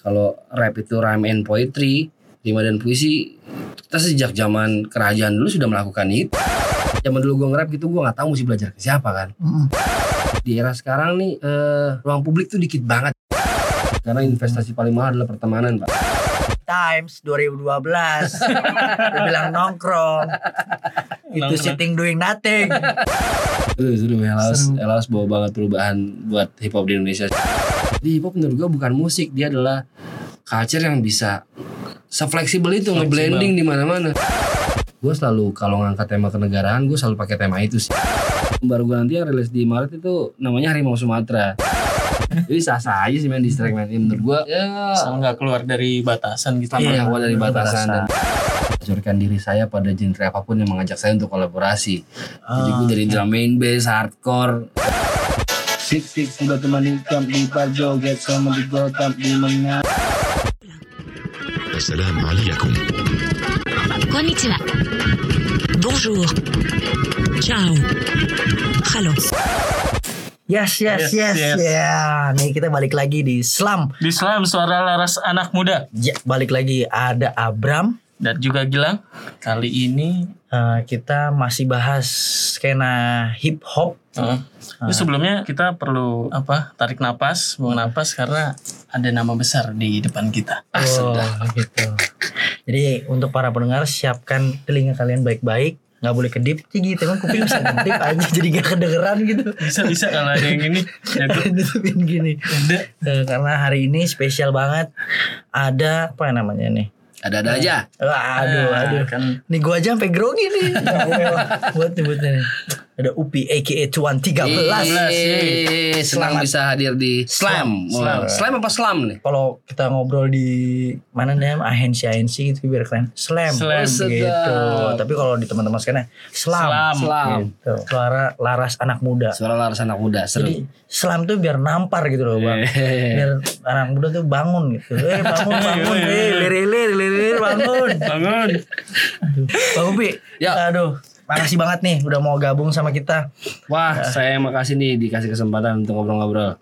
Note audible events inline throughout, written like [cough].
kalau rap itu rhyme and poetry, rima dan puisi, kita sejak zaman kerajaan dulu sudah melakukan itu. Zaman dulu gue nge-rap gitu gue nggak tahu mesti belajar ke siapa kan. Mm-mm. Di era sekarang nih eh, ruang publik tuh dikit banget. Karena investasi paling mahal adalah pertemanan, Pak. Times 2012 Dia bilang nongkrong Itu sitting doing nothing Seru, seru. Elas. Elas bawa banget perubahan buat hip hop di Indonesia. Di hip hop menurut gue bukan musik, dia adalah culture yang bisa sefleksibel itu ngeblending di mana-mana. Gue selalu kalau ngangkat tema kenegaraan, gue selalu pakai tema itu sih. Baru gue nanti yang rilis di Maret itu namanya Harimau Sumatera. Jadi sah-sah aja sih main di strike. Ya, menurut gue ya Asal nggak keluar dari batasan gitu. sama Iya, keluar dari batasan dan batasan. mencurkan diri saya pada genre apa pun yang mengajak saya untuk kolaborasi. Jadi gue Ah, dari drum main bass, hardcore. Titik sudah teman income di get sama di gotap di menang. Assalamualaikum. Konnichiwa. Bonjour. Ciao. Halo. Yes, yes, yes, yes. yes. Yeah. Nih kita balik lagi di Slam. Di Slam suara laras anak muda. Ya, balik lagi ada Abram dan juga Gilang. Kali ini Eh, Kita masih bahas skena hip hop eh, ini sebelumnya kita perlu apa? Tarik napas, buang napas karena ada nama besar di depan kita. Ah, Oh, sudah. gitu. Jadi untuk para pendengar siapkan telinga kalian baik-baik, nggak boleh kedip sih gitu kan kuping bisa kedip [laughs] aja jadi nggak kedengeran gitu. Bisa bisa kalau ada yang ini. Ya. Nutupin [laughs] gini. Eh, karena hari ini spesial banget ada apa namanya nih? Ada-ada aja. Wah, aduh, Nah, aduh. Kan Nih gua aja sampai grogi nih. [laughs] buat nyebutnya nih. Ada Upi aka Cuan 13. Yeay, senang Selamat. bisa hadir di Slam. Slam. Slam, Slam apa Slam nih? Kalau kita ngobrol di mana nih ahensi ahensi gitu biar keren. Slam. Slam. gitu. Sedap. Tapi kalau di teman-teman sekarang slam. Slam. Slam. Gitu. Suara laras anak muda. Suara laras anak muda, seru. Jadi slam tuh biar nampar gitu loh bang. Hehehe. Biar anak muda tuh bangun gitu. Eh bangun [laughs] bangun. Eh lirir lirir lirir bangun. bangun. Aduh. Bang Upi. Ya. Aduh. Makasih banget nih udah mau gabung sama kita. Wah, saya yang makasih nih dikasih kesempatan untuk ngobrol-ngobrol.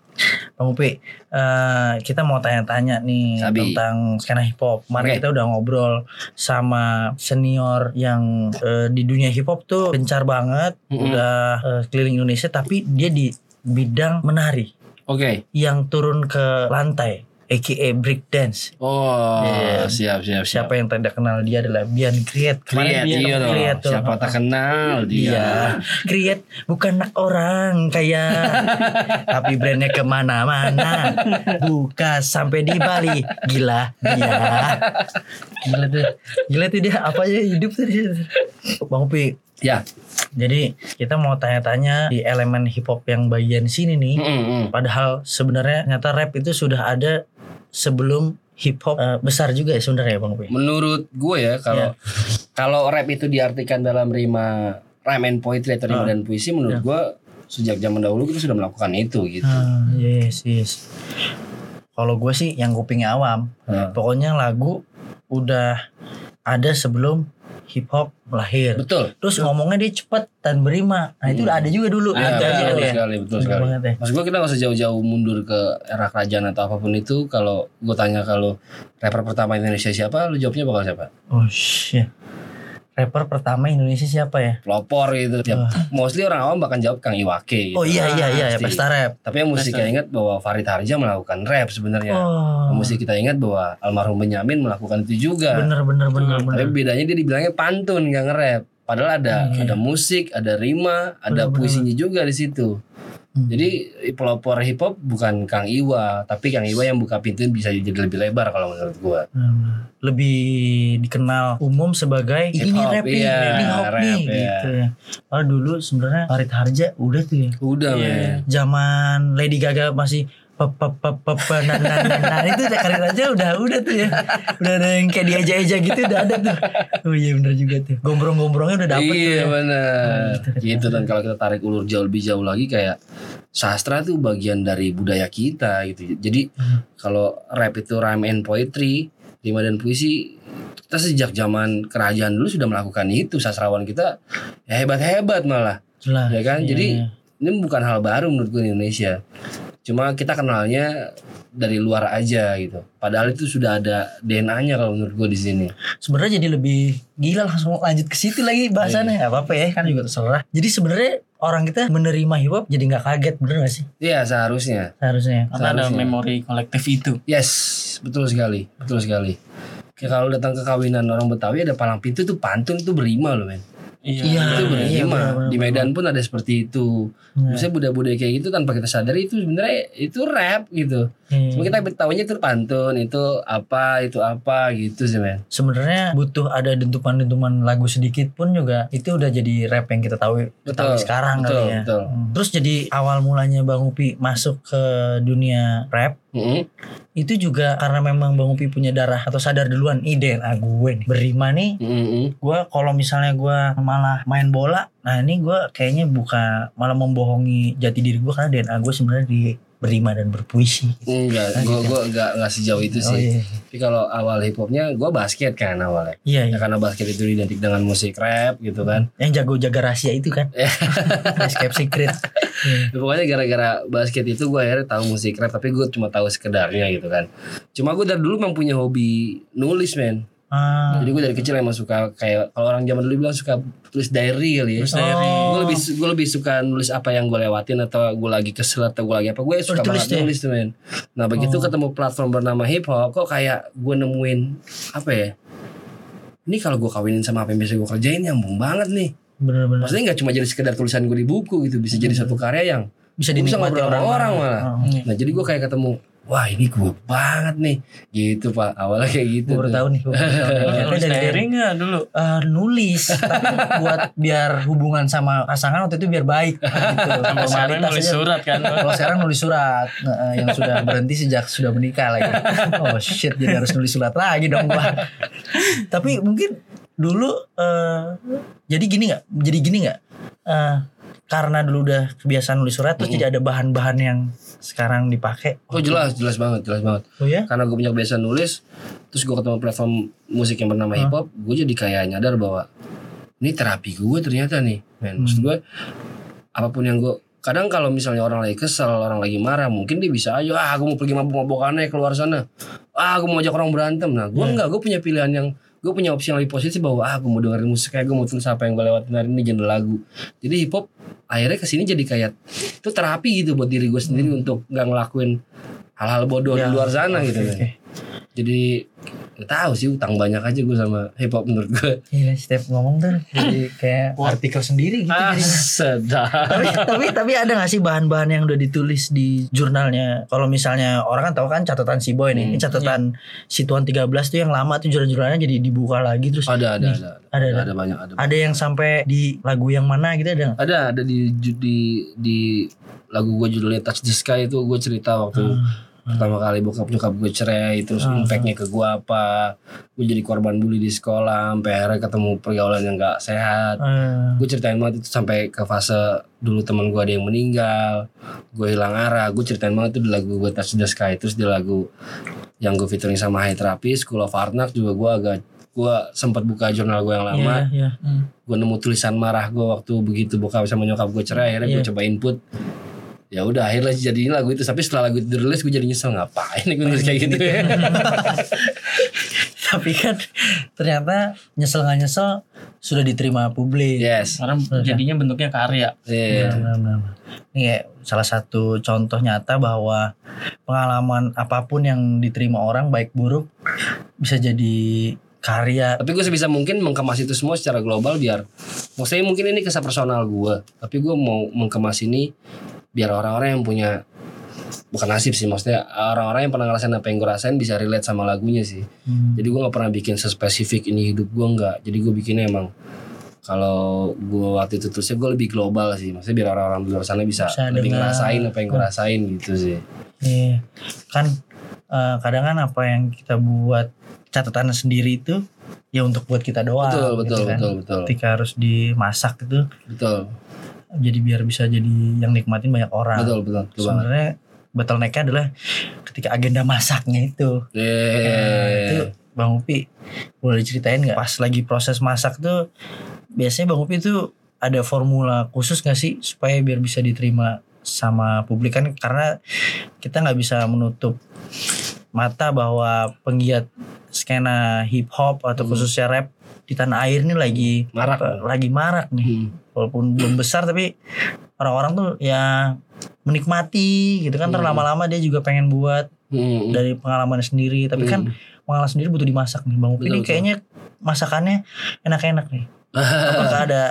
Bang Upi, eh, kita mau tanya-tanya nih Sabi. tentang skena hip hop. Kemarin Oke. kita udah ngobrol sama senior yang eh, di dunia hip hop tuh gencar banget, Mm-mm. udah eh, keliling Indonesia, tapi dia di bidang menari Oke. yang turun ke lantai, aka break dance. Oh, Iya. siap, siap, siap. Siapa yang tidak kenal dia adalah Bian Kriet. Kriet, Bian iya dong. Kriet tuh. Siapa tak kenal Iya, dia. Kriet bukan anak orang kaya, [laughs] tapi brandnya ke mana-mana, buka sampai di Bali, gila dia, gila tuh, gila tuh dia apa aja hidup tuh dia. Bang Upi, Ya. jadi kita mau tanya-tanya di elemen hip hop yang bagian sini nih, Mm, mm. padahal sebenarnya ternyata rap itu sudah ada sebelum hip hop eh, besar juga ya sebenarnya ya Bang Upi. Menurut gue ya kalau Iya. [laughs] kalau rap itu diartikan dalam rima rhyme and poetry atau rima Ah. dan puisi menurut Ya. gue sejak zaman dahulu kita sudah melakukan itu gitu. Ah, yes, yes. Kalau gue sih yang kupingnya awam, Ah. pokoknya lagu udah ada sebelum hip hop lahir. Betul. Terus ngomongnya dia cepet dan berima. Nah itu udah ada juga dulu. Ya, Ada aja betul ya. sekali, betul sekali. banget ya. Maksud gue kita gak usah jauh-jauh mundur ke era kerajaan atau apa pun itu. Kalau gue tanya kalau rapper pertama Indonesia siapa, lu jawabnya bakal siapa? Oh shit. Rapper pertama Indonesia siapa ya? Pelopor gitu. Ya, mostly orang awam bahkan jawab Kang Iwake. Gitu. Oh iya iya iya, Pasti. pesta rap. Tapi yang mesti kita ingat bahwa Farid Harja melakukan rap sebenarnya. Oh. Yang Mesti kita ingat bahwa almarhum Benyamin melakukan itu juga. Bener bener bener Tapi bener. bedanya dia dibilangnya pantun nggak nge-rap. Padahal ada Iya. ada musik, ada rima, ada Bener-bener. puisinya juga di situ. Hmm. Jadi pelopor hip hop bukan Kang Iwa, tapi Kang Iwa yang buka pintu bisa jadi lebih lebar kalau menurut gua. Hmm. lebih dikenal umum sebagai Hip ini hop, rap iya, ini hop rap, nih iya. gitu ya. Kalau dulu sebenarnya Farid Harja udah tuh ya. Udah Iya. men. zaman Lady Gaga masih pep pep pep pep pep, nah, nah, nah, itu karir aja udah udah tuh ya udah ada yang kayak diaja-aja gitu udah ada tuh oh iya bener juga tuh gombrong-gombrongnya udah dapet tuh Iya ya benar. gitu. Gitu dan kalau kita tarik ulur jauh lebih jauh lagi kayak sastra tuh bagian dari budaya kita gitu. Jadi Hmm. kalau rap itu rhyme and poetry, rima dan puisi kita sejak zaman kerajaan dulu sudah melakukan itu sastrawan kita ya hebat-hebat malah jelas ya kan Iya, jadi iya. ini bukan hal baru menurut gue di Indonesia Cuma kita kenalnya dari luar aja gitu. Padahal itu sudah ada DNA-nya kalau menurut gue di sini. sebenarnya jadi lebih gila langsung lanjut ke situ lagi bahasannya Iya. apa apa ya kan juga terserah jadi sebenarnya orang kita menerima hip hop jadi nggak kaget bener gak sih Iya seharusnya. seharusnya Karena ada memori kolektif itu. Yes, betul sekali, betul sekali. Kayak kalau datang ke kawinan orang Betawi ada palang pintu tuh pantun tuh berima loh men. Iya. Iya, itu iya, benar-benar. Di Medan pun ada seperti itu. Iya. Maksudnya budaya-budaya kayak gitu tanpa kita sadari itu sebenarnya itu rap gitu. Hmm. Cuma kita tahunya itu pantun, itu apa, itu apa gitu sih men. sebenarnya butuh ada dentuman-dentuman lagu sedikit pun juga itu udah jadi rap yang kita tahu Betul, sekarang betul, kali ya. betul. Hmm. Terus jadi awal mulanya Bang Upi masuk ke dunia rap Mm-mm. itu juga karena memang Bang Upi punya darah atau sadar duluan ih DNA gue nih berima nih Mm-mm. gue kalau misalnya gue malah main bola nah ini gue kayaknya buka malah membohongi jati diri gue karena DNA gue sebenarnya di berima dan berpuisi Enggak, Ah, gue gitu. gua enggak enggak sejauh itu oh sih. iya Tapi kalau awal hip hopnya gue basket kan awalnya. iya, Ya iya. karena basket itu identik dengan musik rap gitu kan. yang jago jaga rahasia itu kan [laughs] escape secret Iya. Ya, pokoknya gara-gara basket itu gue akhirnya tahu musik rap tapi gue cuma tahu sekedarnya gitu kan. Cuma gue dari dulu memang punya hobi nulis men. Ah, Jadi gue dari kecil emang suka kayak kalau orang zaman dulu bilang suka tulis diary kali ya. Dari Oh. Gue lebih gue lebih suka nulis apa yang gue lewatin atau gue lagi kesel atau gue lagi apa gue suka ditulis banget deh? nulis tuh men. Nah begitu Oh. ketemu platform bernama hip hop kok kayak gue nemuin apa ya? Ini kalau gue kawinin sama apa yang biasa gue kerjain nyambung banget nih. bener-bener Maksudnya nggak cuma jadi sekedar tulisan gue di buku gitu, bisa jadi satu karya yang bisa dinikmati ngobrol sama orang, orang malah. Oh. Nah jadi gue kayak ketemu Wah ini gue banget nih Gitu pak Awalnya kayak gitu Gue baru tahu nih. [laughs] nulis dari dulu? eh, nulis, tapi buat biar hubungan sama pasangan waktu itu biar baik gitu. Sampai sekarang Formalitas nulis aja. surat kan. Kalau sekarang nulis surat nah, eh, yang sudah berhenti sejak sudah menikah lagi. Oh shit, jadi harus nulis surat lagi dong gua. Tapi mungkin dulu eh, jadi gini nggak? Jadi gini nggak? Eh, karena dulu udah kebiasaan nulis surat terus jadi ada bahan-bahan yang sekarang dipakai. Oh jelas jelas banget jelas banget Oh ya? Karena gue punya kebiasaan nulis Terus gue ketemu platform musik yang bernama hip hop Gue jadi kayak nyadar bahwa Ini terapi gue ternyata nih men. Maksud gue Apa pun yang gue Kadang kalau misalnya orang lagi kesel Orang lagi marah Mungkin dia bisa aja Ah gue mau pergi mabuk-mabukannya keluar sana Ah gue mau ajak orang berantem Nah gue enggak Gue punya pilihan yang Gue punya opsi yang lebih positif bahwa ah gue mau dengerin musik kayak gue mau tulis apa yang gue lewatin hari ini genre lagu. Jadi hip hop akhirnya ke sini jadi kayak itu terapi gitu buat diri gue sendiri untuk nggak ngelakuin hal-hal bodoh Ya, di luar sana gitu kan. oke. Jadi nggak tahu sih utang banyak aja gue sama hip hop menurut gue. Iya, setiap ngomong tuh jadi [laughs] kayak artikel sendiri gitu. Ah [laughs] sedap. tapi tapi tapi ada gak sih bahan-bahan yang udah ditulis di jurnalnya? Kalau misalnya orang kan tahu kan catatan si boy nih, Hmm, ini catatan si tuan 13 tuh yang lama tuh jurnal-jurnalnya jadi dibuka lagi terus Ada ada nih, ada ada, ada. ada banyak ada. ada yang sampai di lagu yang mana gitu ada? Ada ada di di di lagu gue judulnya Touch the Sky itu gue cerita waktu pertama kali bokap nyokap gue cerai terus Hmm. impactnya ke gue apa gue jadi korban bully di sekolah sampai akhirnya ketemu pergaulan yang gak sehat Eh, gue ceritain banget itu sampai ke fase dulu teman gue ada yang meninggal gue hilang arah gue ceritain banget itu di lagu gue Touch the Sky terus di lagu yang gue featuring sama High Therapy School of Knocks juga gue agak gue sempat buka jurnal gue yang lama iya, iya. gue nemu tulisan marah gue waktu begitu bokap sama nyokap gue cerai akhirnya gue Iya. coba input ya udah akhirnya jadi lagu itu tapi setelah lagu itu dirilis gue jadi nyesel ngapain gue nulis kayak gitu [laughs] ya Tapi kan ternyata nyesel nggak nyesel sudah diterima publik. yes Karena jadinya bentuknya karya. Iya. Benar, benar, benar. Ini kayak salah satu contoh nyata bahwa pengalaman apa pun yang diterima orang baik buruk bisa jadi karya. tapi gue sebisa mungkin mengemas itu semua secara global biar maksudnya mungkin ini kisah personal gue tapi gue mau mengemas ini biar orang-orang yang punya bukan nasib sih maksudnya orang-orang yang pernah ngerasain apa yang gue rasain bisa relate sama lagunya sih Hmm. jadi gue nggak pernah bikin sespesifik ini hidup gue nggak jadi gue bikinnya emang kalau gue waktu itu tulisnya gue lebih global sih maksudnya biar orang-orang di luar sana bisa, Bisa lebih dengar. ngerasain apa yang gue rasain gitu sih Iya. Kan eh, kadang kan apa yang kita buat catatan sendiri itu ya untuk buat kita doang. betul gitu betul kan. betul betul Ketika harus dimasak itu betul jadi biar bisa jadi yang nikmatin banyak orang. betul betul betul Sebenarnya bottlenecknya adalah ketika agenda masaknya itu. Nah, itu yeah. Bang Upi boleh diceritain nggak pas lagi proses masak tuh biasanya Bang Upi tuh ada formula khusus nggak sih supaya biar bisa diterima sama publik kan karena kita nggak bisa menutup mata bahwa penggiat skena hip hop atau Hmm. khususnya rap di tanah air ini lagi Marak. lagi marak nih Hmm. walaupun belum besar tapi orang-orang tuh ya menikmati gitu kan Hmm. terlama-lama dia juga pengen buat Hmm. dari pengalamannya sendiri tapi kan Hmm. pengalaman sendiri butuh dimasak nih bang Upi ini kayaknya masakannya enak-enak nih apakah [laughs] ada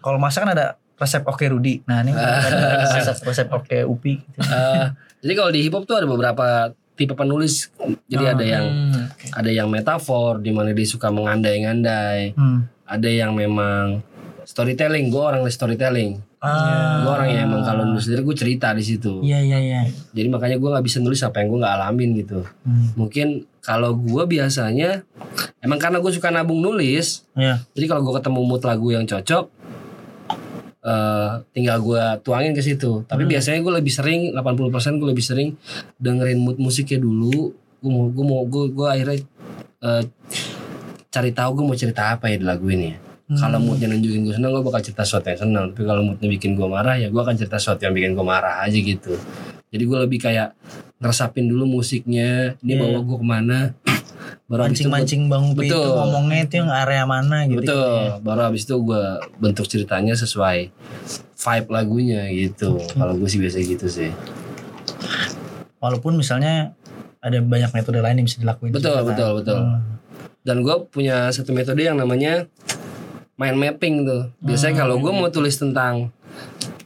kalau masak kan ada resep oke Rudi nah ini [laughs] ada resep resep oke Upi gitu. Eh, [laughs] jadi kalau di hip hop tuh ada beberapa tipe penulis. Jadi Ah, ada yang Hmm, oke. ada yang metafor di mana dia suka mengandai-ngandai. Hmm. Ada yang memang storytelling. Gue orang storytelling. Ah. Gue orang yang emang kalau nulis sendiri gue cerita di situ. Iya iya iya. Jadi makanya gue nggak bisa nulis apa yang gue nggak alamin gitu. Hmm. Mungkin kalau gue biasanya emang karena gue suka nabung nulis. Iya. Jadi kalau gue ketemu mood lagu yang cocok, eh tinggal gue tuangin ke situ. Tapi Hmm. biasanya gue lebih sering, 80% gue lebih sering dengerin mood musiknya dulu. Gue mau, gue mau, gue, gue akhirnya eh, cari tahu gue mau cerita apa ya di lagu ini. ya. Hmm. Kalau moodnya nunjukin gue senang, gue bakal cerita sesuatu yang senang. Tapi kalau moodnya bikin gue marah, ya gue akan cerita sesuatu yang bikin gue marah aja gitu. Jadi gue lebih kayak ngeresapin dulu musiknya, ini Iya. bawa gue ke mana. Baru gua- Mancing-mancing Bang Upi itu ngomongnya itu yang area mana gitu. Betul. Baru habis itu gue bentuk ceritanya sesuai vibe lagunya gitu. Kalau gue sih biasa gitu sih. Walaupun misalnya ada banyak metode lain yang bisa dilakuin. Betul, juga, kan. betul, betul. Hmm. Dan gue punya satu metode yang namanya mind mapping tuh. Biasanya kalau gue mau tulis tentang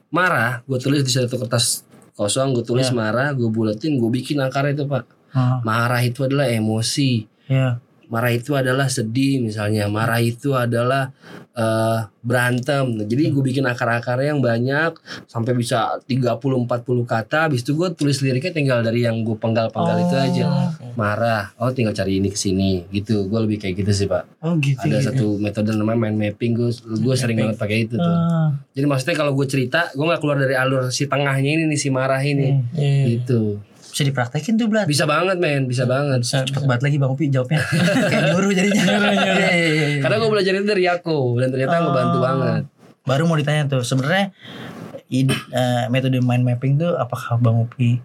marah, gue tulis di satu kertas kosong, gue tulis Ya. marah, gue buletin, gue bikin akarnya itu pak. Ah, Marah itu adalah emosi. Ya. marah itu adalah sedih misalnya. Marah itu adalah eh, berantem. Nah, jadi gue bikin akar-akarnya yang banyak sampai bisa 30-40 kata. Habis itu gue tulis liriknya tinggal dari yang gue penggal-penggal itu aja. marah. Oh tinggal cari ini ke sini. Gitu. Gue lebih kayak gitu sih pak. Oh gitu. ada gitu. satu metode namanya mind mapping. Gue gue sering banget pakai itu tuh. Ah, jadi maksudnya kalau gue cerita gue nggak keluar dari alur si tengahnya ini nih si marah ini. Hmm. Iya. gitu Bisa dipraktekin tuh Blat. bisa banget men bisa banget Bisa, Cepet bisa. banget lagi Bang Upi jawabnya. [laughs] Kayak nyuruh jadinya. Iya, iya, iya, iya. karena gue belajar itu dari aku dan ternyata ngebantu Oh. banget Baru mau ditanya tuh sebenarnya eh, metode mind mapping tuh apakah Bang Upi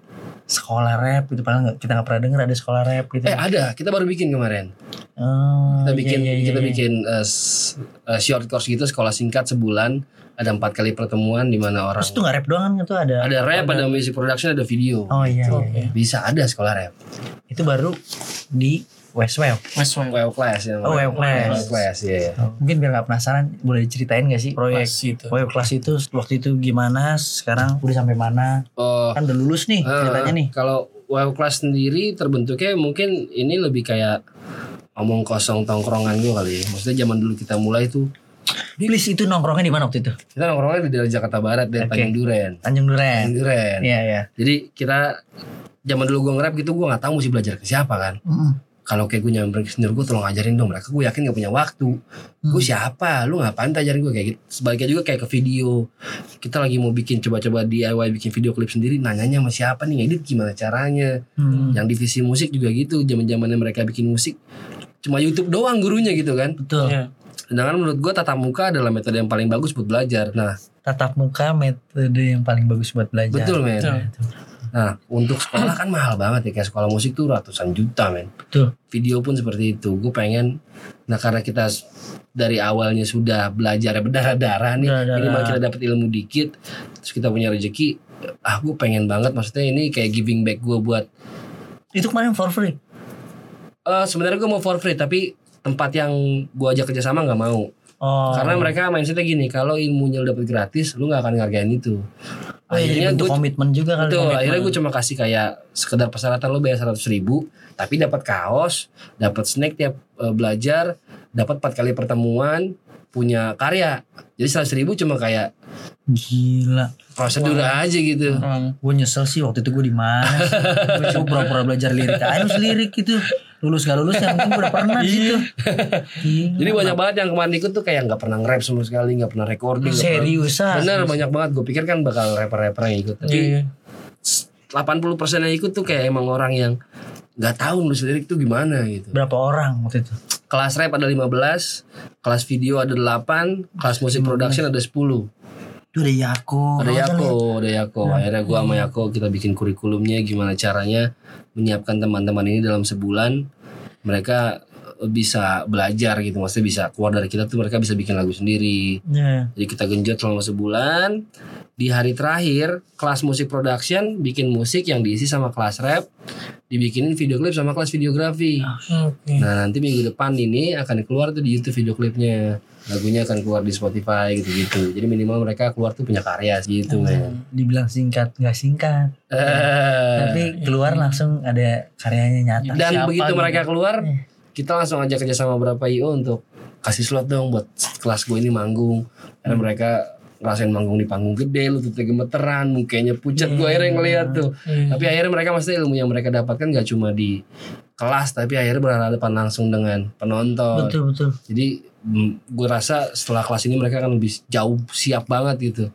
sekolah rap gitu padahal nggak kita nggak pernah denger ada sekolah rap gitu. Eh ada, kita baru bikin kemarin. Oh, Kita bikin iya, iya, kita iya. bikin s- eh, short course gitu sekolah singkat sebulan. Ada empat kali pertemuan di mana orang Terus itu nggak rap doang kan itu ada. ada rap, ada music production, ada video. Oh iya, iya, iya. Bisa ada sekolah rap. Itu baru di Westwell. West Wing. WO class ya. Oh, WO class. WO class ya. Mungkin biar nggak penasaran boleh diceritain gak sih proyek Pas itu. Kelas itu waktu itu gimana sekarang udah sampai mana Oh, kan udah lulus nih eh, ceritanya nih Kalau WO class sendiri terbentuknya mungkin ini lebih kayak omong kosong tongkrongan gue kali ya. Maksudnya zaman dulu kita mulai tuh please itu nongkrongnya di mana waktu itu kita nongkrongnya di daerah Jakarta Barat dan Oke. Tanjung Duren. Tanjung Duren Tanjung Duren. iya iya Jadi kita zaman dulu gue nge-rap gitu gue nggak tahu mesti belajar ke siapa kan. Mm-mm. Kalau kayak gue nyamperin ke senior gue tolong ajarin dong mereka gue yakin gak punya waktu. Gue Hmm. siapa? Lu ngapain ajarin gue kayak gitu. Sebaliknya juga kayak ke video. Kita lagi mau bikin coba-coba DIY bikin video klip sendiri nanyanya sama siapa nih ngedit gimana caranya. Hmm. Yang divisi musik juga gitu zaman-zamannya mereka bikin musik cuma YouTube doang gurunya gitu kan. betul Iya. Sedangkan menurut gue tatap muka adalah metode yang paling bagus buat belajar. Nah, tatap muka metode yang paling bagus buat belajar betul men. Betul. Nah, untuk sekolah kan mahal banget ya kayak sekolah musik tuh ratusan juta men. betul video pun seperti itu. Gue pengen, nah karena kita dari awalnya sudah belajar berdarah-darah nih, Berdarah-darah. minimal kita dapat ilmu dikit, terus kita punya rezeki. Ah, gue pengen banget, maksudnya ini kayak giving back gue buat. itu kemarin for free eh sebenarnya gue mau for free, tapi tempat yang gue ajak kerjasama nggak mau, oh karena mereka mindsetnya gini, kalau ilmunya lu dapat gratis, lu nggak akan ngargain itu. oh, iya, Akhirnya gue komitmen juga Betul, komitmen. akhirnya gue cuma kasih kayak sekedar persyaratan lo bayar 100 ribu, tapi dapat kaos, dapat snack tiap eh, belajar, dapat empat kali pertemuan, punya karya. Jadi 100 ribu cuma kayak gila prosedur aja gitu. Orang gue nyesel sih waktu itu gue di mana gue coba pura-pura belajar lirik harus lirik gitu lulus gak lulus yang gue udah pernah di situ Gila. [laughs] Jadi banyak banget yang kemarin ikut tuh kayak nggak pernah nge-rap sama sekali, nggak pernah recording. seriusan Bener banyak banget. Gue pikir kan bakal rapper-rapper yang ikut. Tapi Iya. 80% yang ikut tuh kayak emang orang yang nggak tahu nulis lirik tuh gimana gitu. berapa orang waktu itu kelas rap ada 15, kelas video ada 8, kelas musik production ada 10. Itu ada Yako. ada Yako ada Yako akhirnya gua sama Yako kita bikin kurikulumnya gimana caranya menyiapkan teman-teman ini dalam sebulan. Mereka bisa belajar gitu maksudnya bisa keluar dari kita tuh mereka bisa bikin lagu sendiri. Ya. jadi kita genjot selama sebulan di hari terakhir kelas musik production bikin musik yang diisi sama kelas rap dibikinin video klip sama kelas videografi Oke. nah nanti minggu depan ini akan keluar tuh di YouTube video klipnya lagunya akan keluar di Spotify gitu-gitu jadi minimal mereka keluar tuh punya karya gitu men Dibilang singkat nggak singkat. Eh, Tapi keluar langsung ada karyanya nyata. dan Siapa begitu gitu? mereka keluar Eh. kita langsung ajak kerja sama beberapa IO untuk kasih slot dong buat kelas gue ini manggung dan mereka ngerasain manggung di panggung gede lututnya gemeteran mukanya pucat gue akhirnya ngeliat tuh Iya. tapi akhirnya mereka maksudnya ilmu yang mereka dapatkan gak cuma di kelas tapi akhirnya berhadapan langsung dengan penonton Betul betul. jadi mm, gue rasa setelah kelas ini mereka akan lebih jauh siap banget gitu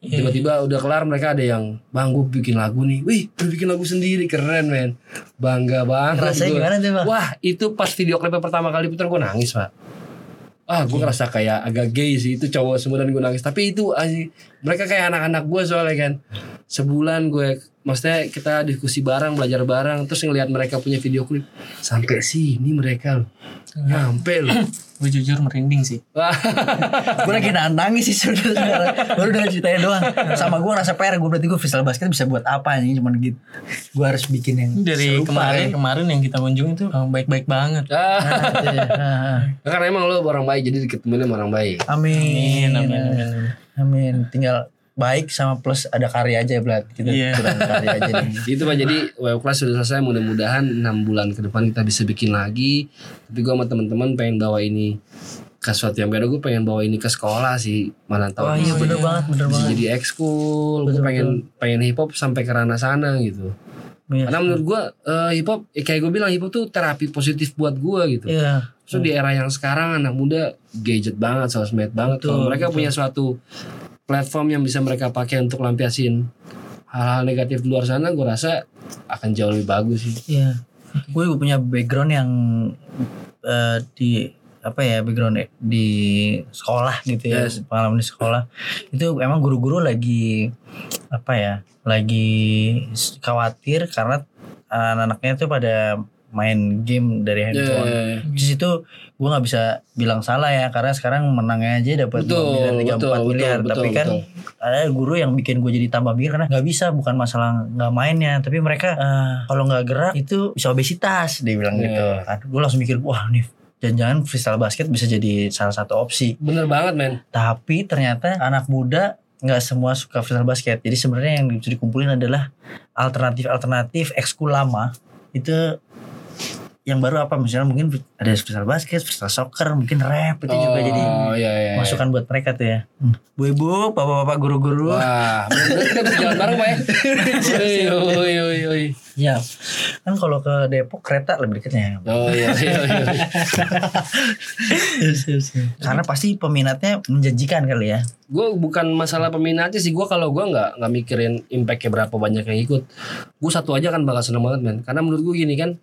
Iya. tiba-tiba udah kelar mereka ada yang bang gue bikin lagu nih wih udah bikin lagu sendiri keren men bangga banget Rasanya gimana tuh bang? wah itu pas video klipnya pertama kali putar gue nangis pak ah gue ngerasa kayak agak gay sih itu cowok semua dan gue nangis. Tapi itu mereka kayak anak-anak gue soalnya kan. Sebulan gue maksudnya kita diskusi bareng belajar bareng terus ngelihat mereka punya video klip sampai sini mereka loh nyampe loh [coughs] Gue jujur merinding sih. [laughs] Gue lagi nahan nangis sih sebenarnya. Baru udah ceritanya doang. Sama gue ngerasa PR. Gue berarti gue freestyle basket bisa buat apa nih? Cuman gitu. Gue harus bikin yang Dari serupa, kemarin ya. kemarin yang kita kunjungi tuh oh, baik-baik banget. Ah, Nah, iya. Ah, [laughs] ah. karena emang lo orang baik jadi diketemuin sama orang baik. Amin, amin, amin. amin. Amin. Tinggal baik sama plus ada karya aja Blat. Kita Iya. kurang karya aja nih. [laughs] itu pak jadi web class sudah selesai mudah-mudahan enam bulan ke depan kita bisa bikin lagi tapi gue sama teman-teman pengen bawa ini ke sesuatu yang beda gue pengen bawa ini ke sekolah sih mana tahu Wah iya bener banget, bener bisa banget. jadi ekskul gue Betul, pengen pengen hip hop sampai ke ranah sana gitu Iya. karena menurut gue eh, hip hop eh, kayak gue bilang hip hop tuh terapi positif buat gue gitu Iya. So di era yang sekarang anak muda gadget banget, sosmed banget. Kalau Betul, mereka betul. punya suatu platform yang bisa mereka pakai untuk lampiasin hal-hal negatif di luar sana, gue rasa akan jauh lebih bagus sih. Iya. Gue punya background yang eh, di apa ya background ya, di sekolah gitu ya Yes. pengalaman di sekolah itu emang guru-guru lagi apa ya lagi khawatir karena anak-anaknya tuh pada main game dari handphone. Yeah. Di situ gue nggak bisa bilang salah ya karena sekarang menangnya aja dapat 2 miliar 3 betul, 4 miliar betul, tapi betul, kan betul. ada guru yang bikin gue jadi tambah mikir karena nggak bisa bukan masalah nggak mainnya tapi mereka eh, kalau nggak gerak itu bisa obesitas dia bilang Iya. gitu kan gue langsung mikir wah nih jangan-jangan freestyle basket bisa jadi salah satu opsi Bener banget men. tapi ternyata anak muda nggak semua suka freestyle basket jadi sebenarnya yang bisa dikumpulin adalah alternatif alternatif ekskul lama itu yang baru apa misalnya mungkin ada freestyle basket freestyle soccer mungkin rap itu juga jadi Oh iya iya. masukan buat mereka tuh ya Hmm. bu ibu bapak bapak guru guru Wah, kita bisa jalan bareng pak ya. Oi, oi, oi, oi. ya kan kalau ke Depok kereta lebih dekatnya Oh iya, iya, iya. [laughs] karena pasti peminatnya menjanjikan kali ya gue bukan masalah peminatnya sih gue kalau gue nggak nggak mikirin impactnya berapa banyak yang ikut gue satu aja kan bakal seneng banget men karena menurut gue gini kan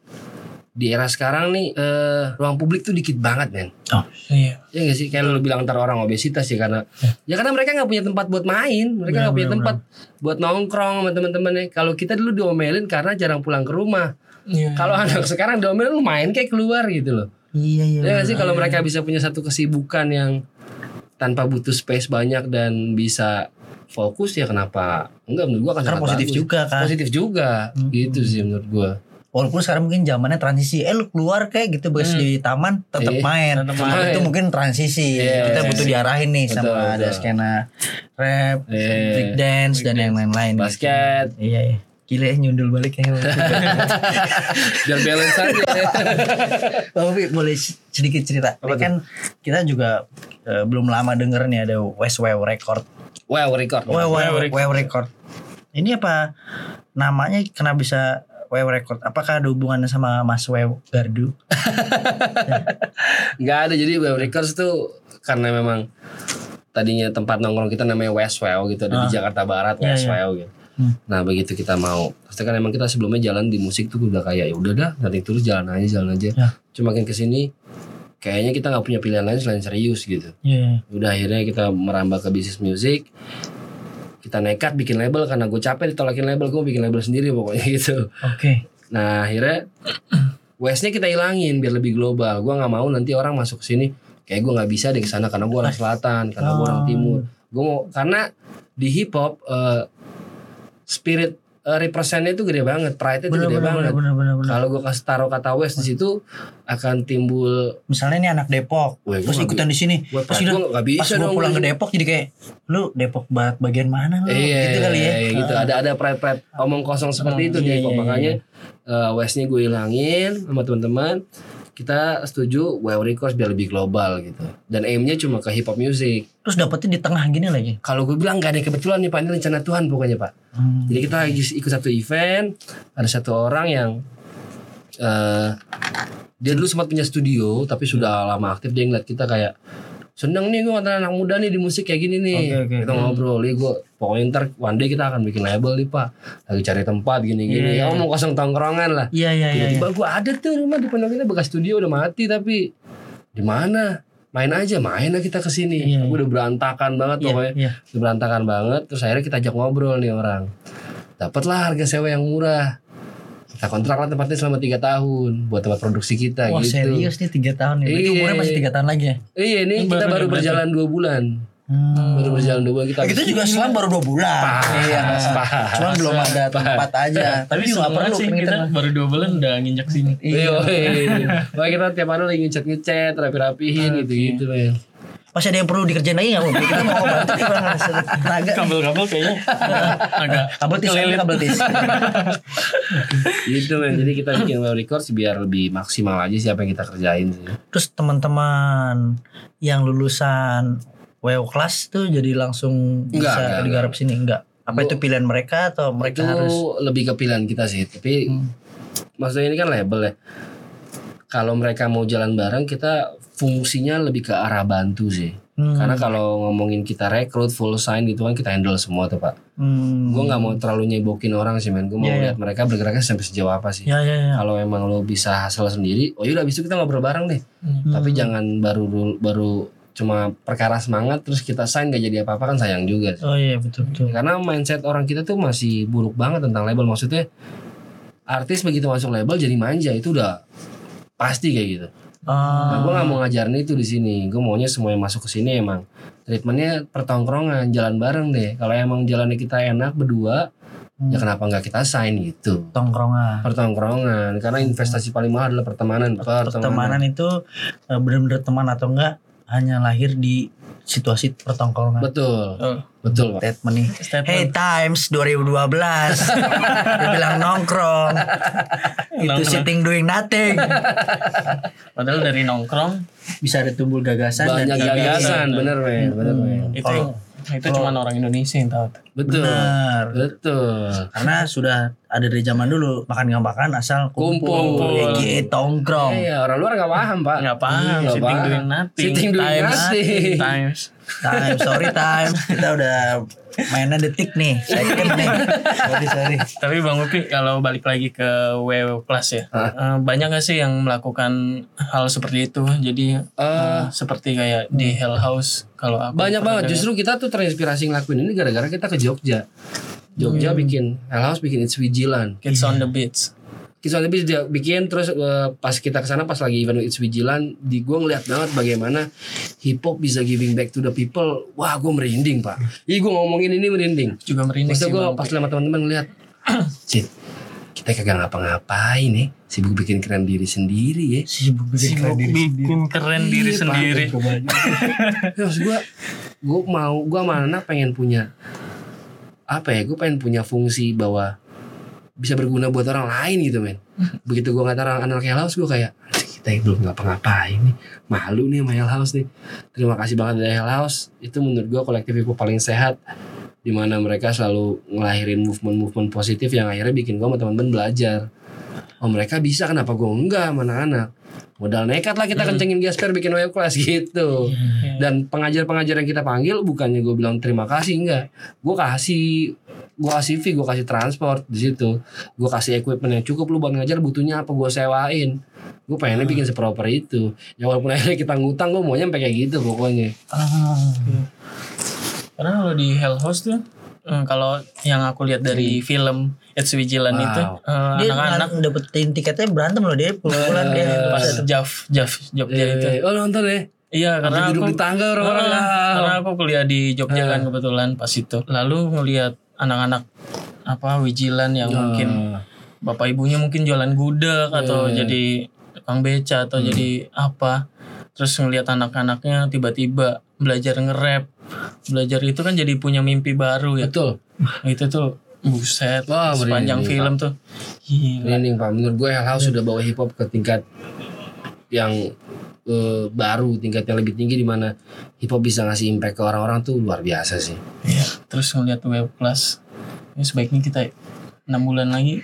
di era sekarang nih eh, ruang publik tuh dikit banget men. Iya. ya gak sih? Kayak lu bilang ntar orang obesitas sih karena ya. Karena mereka nggak punya tempat buat main. Mereka nggak punya Benar, tempat buat nongkrong sama teman-temannya. Kalau kita dulu diomelin karena jarang pulang ke rumah. Iya. kalau anak sekarang diomelin lu main kayak keluar gitu loh. Iya iya Ya nggak sih? Kalau mereka bisa punya satu kesibukan yang tanpa butuh space banyak dan bisa fokus ya kenapa? Enggak menurut gua kan karena positif bagus. juga kan. Positif juga. Hmm. gitu sih menurut gua walaupun sekarang mungkin zamannya transisi. Eh lu keluar kayak gitu bos Hmm. di taman tetap Iya, main. Nah, main. itu mungkin transisi. Iya, kita iya, butuh iya. diarahin nih sama Betul, ada betul. skena rap Iya. break dance dan yang lain-lain. Gitu. basket. Iya iya. Gila ya nyundul balik ya [laughs] biar balance aja Bang Upi boleh sedikit cerita. Ini kan kita juga eh, belum lama denger nih ada West Wow Record. Wow record. Wow, wow, Wow wow, Record. Ini apa namanya? Kenapa bisa Wow Record Apakah ada hubungannya sama Mas Wow Gardu [laughs] nggak ada jadi wow records tuh karena memang tadinya tempat nongkrong kita namanya West Wow gitu ada di Ah. Jakarta Barat Iya, West iya. Wow gitu Hmm. Nah begitu kita mau, pasti kan emang kita sebelumnya jalan di musik tuh udah kayak ya udah dah, nanti terus jalan aja jalan aja. Ya. Cuma makin ke sini kayaknya kita nggak punya pilihan lain selain serius gitu Iya. udah akhirnya kita merambah ke bisnis musik kita nekat bikin label karena gue capek ditolakin label gue bikin label sendiri pokoknya [laughs] gitu Oke. nah akhirnya Westnya kita hilangin biar lebih global gue nggak mau nanti orang masuk sini kayak gue nggak bisa deh ke sana karena gue orang selatan karena gue orang Oh. timur gue mau karena di hip hop eh, spirit eh, representnya itu gede banget pride itu gede bener banget kalau gue kasih taruh kata West di situ akan timbul Misalnya nih anak Depok, Weh, terus ikutan di sini. gue Pas udah bisa pas gue dong pulang ke Depok jadi kayak lu Depok barat bagian mana lu? Iya, gitu kali ya. iya, gitu. Ada ada pride pride omong kosong seperti Hmm, itu iya, dia kok. iya, Makanya eh, Westnya gue hilangin sama teman-teman. Kita setuju Wow Records biar lebih global gitu. Dan aimnya cuma ke hip hop music. Terus dapetnya di tengah gini lagi. Kalau gue bilang gak ada kebetulan nih Pak, ini rencana Tuhan pokoknya Pak. Hmm. Jadi kita lagi ikut satu event, ada satu orang yang eh dia dulu sempat punya studio, tapi sudah lama aktif dia ngeliat kita kayak seneng nih gue ngantar anak muda nih di musik kayak gini nih. Oke, oke, kita ngobrol, nih gue pokoknya ntar one day kita akan bikin label nih pak. Lagi cari tempat gini-gini. Iya, Ya iya. mau kosong tongkrongan lah. Iya iya iya. iya. Tiba-tiba gue ada tuh rumah di pondok kita bekas studio udah mati tapi di mana? Main aja, main lah kita ke sini. Iya, Gue udah berantakan banget Iya, pokoknya iya. udah berantakan banget terus akhirnya kita ajak ngobrol nih orang dapatlah harga sewa yang murah kita kontrak lah tempatnya selama tiga tahun buat tempat produksi kita Wah gitu serius nih tiga tahun ya. Iya. umurnya masih tiga tahun lagi ya. iya ini Ini kita baru baru berjalan dua bulan Hmm. baru berjalan dua bulan kita Kita juga selang baru dua bulan. Pas, Iya. pas. Cuman belum ada tempat aja. Tapi juga perlu sih kita baru dua bulan udah nginjak sini. Iya, iya. Makanya kita tiap hari lagi ngecat ngecat, rapi-rapihin Oke. gitu-gitu men. Masih ada yang perlu dikerjain lagi nggak mau? Kita mau bantu kurang tenaga. Kabel-kabel kayaknya [laughs] agak Kabel tis, kabel tis. [laughs] Gitu men. Jadi kita bikin web records biar lebih maksimal aja sih apa yang kita kerjain sih. Terus teman-teman yang lulusan WO kelas tuh jadi langsung Enggak, bisa enggak, digarap sini enggak? Apa Gua- itu pilihan mereka atau mereka itu harus lebih ke pilihan kita sih tapi maksudnya ini kan label ya kalau mereka mau jalan bareng kita fungsinya lebih ke arah bantu sih Hmm, karena kalau ngomongin kita rekrut full sign gitu kan kita handle semua tuh pak hmm. gue nggak mau terlalu nyebokin orang sih men gue mau Iya, iya. lihat mereka bergeraknya sampai sejauh apa sih Ya ya ya. kalau emang lo bisa hasil sendiri oh yaudah abis itu kita ngobrol bareng deh Hmm. tapi jangan baru baru cuma perkara semangat terus kita sign gak jadi apa-apa kan sayang juga sih. Oh iya betul betul. Karena mindset orang kita tuh masih buruk banget tentang label. Maksudnya artis begitu masuk label jadi manja itu udah pasti kayak gitu. Nah, Ah, gue nggak mau ngajarin itu di sini. Gue maunya semua yang masuk ke sini emang treatmentnya pertongkrongan, jalan bareng deh. Kalau emang jalannya kita enak berdua, Hmm. ya kenapa nggak kita sign gitu? tongkrongan. Pertongkrongan, karena investasi paling mahal adalah pertemanan. Pertemanan itu eh, benar-benar teman atau enggak hanya lahir di situasi pertongkrongan. Betul, Oh, betul pak. Statement nih. statement. Hey Times 2012 [laughs] Dia bilang nongkrong Itu Nongkrong. sitting doing nothing Padahal dari nongkrong Bisa ada tumbuh gagasan Banyak dan ide. gagasan, bener men, bener men. itu Kalau- itu cuma orang Indonesia yang tahu. Betul, Benar betul. Karena sudah ada dari zaman dulu Makan gak makan asal kumpul, Kumpul. Ya, tongkrong Iya, orang luar nggak paham pak. Nggak paham, Nggak sitting paham. doing nothing. Sitting doing times, nothing. Times. Time, sorry time Kita udah mainnya detik nih Second nih Sorry, sorry Tapi Bang Upi kalau balik lagi ke WW Plus ya, eh, banyak gak sih yang melakukan hal seperti itu? Jadi eh, seperti kayak di Hell House kalau aku Banyak banget. dengar. Justru kita tuh terinspirasi ngelakuin ini gara-gara kita ke Jogja. Jogja Hmm. bikin Hell House bikin It's Vigilant. Kids on the Beach. Kisah lebih dia bikin terus eh, pas kita ke sana pas lagi event It's Vigilant di gue ngeliat banget bagaimana hip hop bisa giving back to the people. Wah gue merinding pak. Ih gue ngomongin ini merinding. Juga merinding Maksudnya sih gue pas sama teman-teman ngeliat, [clears throat] Cid, kita kagak ngapa-ngapain nih, sibuk bikin keren diri sendiri ya. Sibuk bikin Sibuk keren diri bikin keren diri Iya, sendiri. [laughs] Ya, maksud gue, gue mau, gue sama anak pengen punya apa ya? Gue pengen punya fungsi bahwa bisa berguna buat orang lain gitu men. [laughs] Begitu gue ngata orang anak Hell House gue kayak "Anjing, kita yang belum ngapa-ngapain nih, malu nih sama Hell House nih. Terima kasih banget dari Hell House. Itu menurut gue kolektif hip paling sehat di mana mereka selalu ngelahirin movement-movement positif yang akhirnya bikin gue sama teman-teman belajar. Oh mereka bisa kenapa gue enggak sama anak-anak Modal nekat lah kita kencengin gesper bikin web class [laughs] gitu dan pengajar-pengajar yang kita panggil bukannya gue bilang terima kasih enggak gue kasih gue kasih fee gue kasih transport di situ gue kasih equipment yang cukup lu buat ngajar butuhnya apa gue sewain gue pengennya bikin seproper itu ya walaupun [laughs] akhirnya kita ngutang gue maunya sampai kayak gitu pokoknya Ah. Karena kalau di Hell House tuh eh, kalau yang aku lihat dari film It's Vigilant Wow. itu eh, Dia anak-anak dapetin tiketnya berantem loh dia pulang-pulang dia pas bisa tuh. Jav Jav Jogja itu. Eh, oh nonton ya Iya karena Sampai duduk aku di tangga orang-orang Ah, lah. karena aku kuliah di Jogja Ah. kan kebetulan pas itu. Lalu ngelihat anak-anak apa vigilan yang mungkin Ah. bapak ibunya mungkin jualan gudeg atau Iya. jadi tukang beca atau Hmm. jadi apa. Terus ngelihat anak-anaknya tiba-tiba belajar nge-rap. Belajar itu kan jadi punya mimpi baru ya. betul Itu tuh buset Wah, sepanjang merinding, film tuh. Gila. Merinding pak menurut gue House sudah bawa hip hop ke tingkat yang eh, baru tingkat yang lebih tinggi di mana hip hop bisa ngasih impact ke orang-orang tuh luar biasa sih Iya. Terus ngelihat web plus. Ya sebaiknya kita enam bulan lagi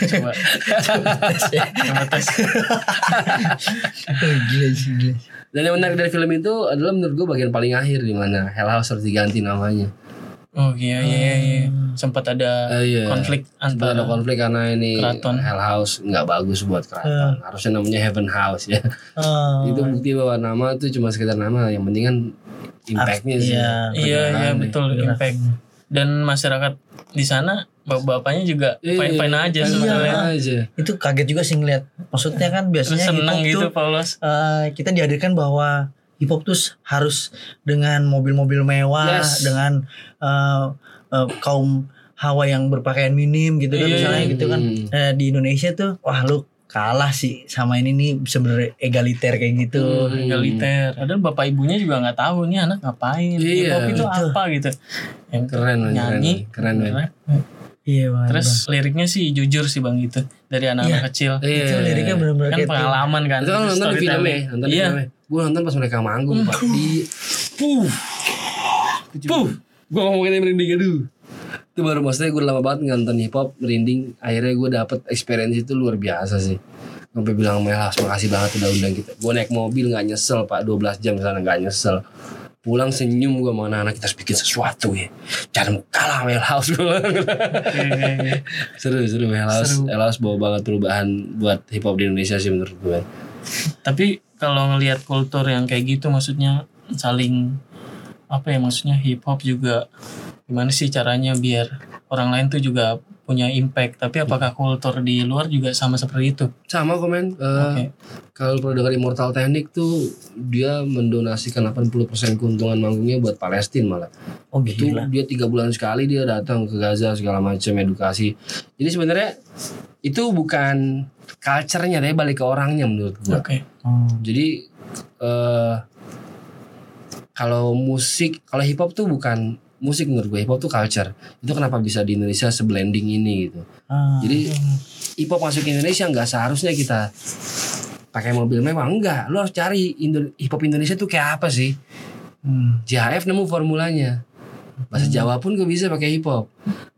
[laughs] coba coba tes Oh, gila sih gila. dan yang menarik dari film itu adalah menurut gue bagian paling akhir di mana Hell House harus diganti namanya oh iya iya iya sempat ada Eh, iya. konflik Sempat ada antara konflik karena ini Keraton. Hell House nggak bagus buat keraton. Harusnya namanya Heaven House ya. Ah. itu bukti bahwa nama itu cuma sekedar nama. Yang penting kan impactnya sih. Iya. iya iya Beneran deh. betul impact. Dan masyarakat di sana bapak-bapaknya juga Iya, fine fine aja sebenarnya. Aja. Itu kaget juga sih ngeliat. Maksudnya kan biasanya hip seneng gitu Paulos. eh, kita dihadirkan bahwa hip hop tuh harus dengan mobil-mobil mewah, Yes. dengan eh, eh, kaum hawa yang berpakaian minim gitu kan Iya, misalnya iya. gitu kan. Hmm. Eh, di Indonesia tuh wah lu kalah sih sama ini nih sebenarnya egaliter kayak gitu. Hmm. egaliter padahal bapak ibunya juga nggak tahu nih anak ngapain Iya, hip hop itu itu. apa gitu yang keren nyanyi keren men. rap. Iya banget. terus liriknya sih jujur sih bang gitu dari anak-anak kecil. Bang. Iya. itu liriknya benar-benar kan kayak pengalaman kan Itu kan nonton di filmnya, nonton di iya. filmnya. Gue nonton pas mereka manggung pak. Di Puh. Puh. Gue ngomongin merinding aduh. Itu baru maksudnya gue lama banget nonton hip hop merinding. Akhirnya gue dapet experience itu luar biasa sih. Sampai bilang Melas makasih banget udah undang kita. Gue naik mobil gak nyesel pak. 12 jam sana gak nyesel Pulang senyum gue sama anak-anak kita harus bikin sesuatu ya Jangan mau kalah Melhouse gue bilang. [laughs] Iya, iya. Seru seru Seru. Melhouse bawa banget perubahan buat hip hop di Indonesia sih menurut gue tapi kalau ngelihat kultur yang kayak gitu maksudnya saling apa ya maksudnya hip hop juga gimana sih caranya biar orang lain tuh juga punya impact tapi apakah kultur di luar juga sama seperti itu Sama komen eh, Oke. Kalau produk Immortal Technique tuh dia mendonasikan 80% keuntungan manggungnya buat Palestina malah. oh Itu gila. dia tiga bulan sekali dia datang ke Gaza segala macam edukasi. Jadi sebenarnya itu bukan culture-nya tapi balik ke orangnya menurut gua. oke Oh. Jadi eh kalau musik, kalau hip hop tuh bukan musik menurut gue hip hop tuh culture. Itu kenapa bisa di Indonesia seblending ini gitu. Ah. Jadi hip hop masuk ke Indonesia nggak seharusnya kita pakai mobil mewah enggak. Lu harus cari Indo hip hop Indonesia tuh kayak apa sih? Hmm. JHF nemu formulanya. Bahasa Jawa pun gue bisa pakai hip hop.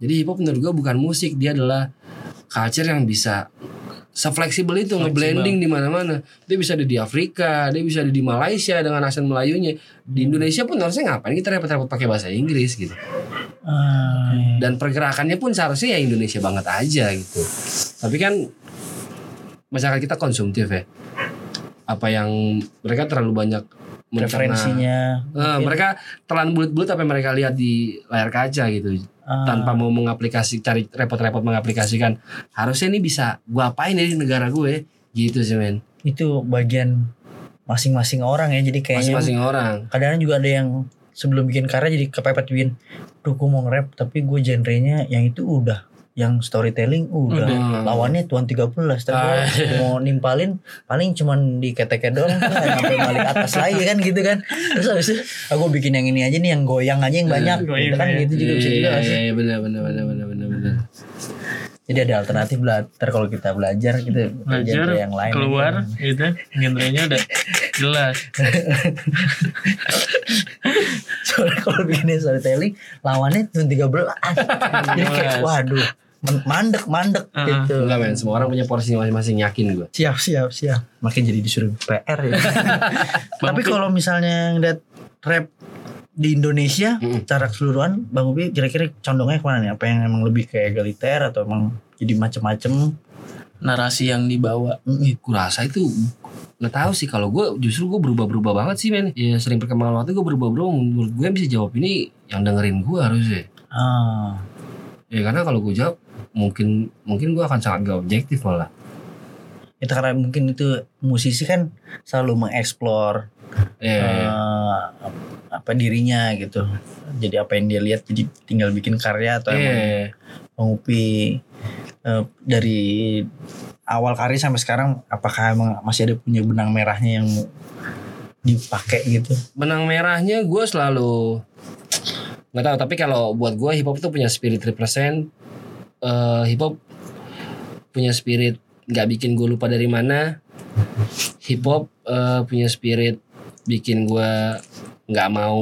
Jadi hip hop menurut gue bukan musik, dia adalah culture yang bisa sefleksibel itu Fleksibel. ngeblending di mana-mana. Dia bisa ada di Afrika, dia bisa ada di Malaysia dengan aksen Melayunya. Di Indonesia pun harusnya ngapain kita repot-repot pakai bahasa Inggris gitu. Ah. Dan pergerakannya pun seharusnya ya Indonesia banget aja gitu. Tapi kan masyarakat kita konsumtif ya. Apa yang mereka terlalu banyak mencerna- Referensinya. Eh, mereka telan bulat-bulat apa yang mereka lihat di layar kaca gitu Ah. tanpa mau mengaplikasi cari repot-repot mengaplikasikan. Harusnya ini bisa gua apain ya di negara gue? Gitu sih men. Itu bagian masing-masing orang ya jadi kayaknya masing-masing orang. kadang juga ada yang sebelum bikin karya jadi kepepet bikin duh gue mau nge-rap tapi gue genrenya yang itu udah yang storytelling udah Udah. lawannya tuan 13 tapi Ah, gua mau nimpalin paling cuman di ketek doang sampai balik atas lagi kan gitu kan. Terus habis itu aku bikin yang ini aja nih yang goyang aja yang banyak Goyang, gitu kan goyang. gitu juga bisa juga iya iya benar benar benar benar benar benar jadi ada alternatif belajar kalau kita belajar gitu belajar genre yang lain keluar gitu genrenya udah jelas. [laughs] Soalnya kalau bikinnya storytelling lawannya tuh [laughs] 13 jadi kayak 13. waduh mandek mandek Uh-uh. gitu enggak men semua orang punya porsi masing-masing yakin gue siap siap siap makin jadi disuruh PR ya [laughs] tapi kalau misalnya ngeliat rap di Indonesia Mm-mm. secara keseluruhan Bang Ubi kira-kira condongnya ke mana nih? Apa yang emang lebih kayak egaliter atau emang jadi macem-macem? narasi yang dibawa Mm-mm. gue rasa itu nggak tahu sih kalau gue justru gue berubah-berubah banget sih men ya sering perkembangan waktu gue berubah-berubah menurut gue yang bisa jawab ini yang dengerin gue harusnya Ah, ya karena kalau gue jawab mungkin mungkin gue akan sangat gak objektif malah itu karena mungkin itu musisi kan selalu mengeksplor ya eh, apa dirinya gitu. Jadi apa yang dia lihat jadi tinggal bikin karya atau emang Iya. Bang Upi eh, dari awal karya sampai sekarang apakah emang masih ada punya benang merahnya yang dipakai gitu? benang merahnya gue selalu nggak tahu tapi kalau buat gue hip hop tuh punya spirit represent eh hip hop punya spirit nggak bikin gue lupa dari mana. Hip hop eh, punya spirit bikin gue nggak mau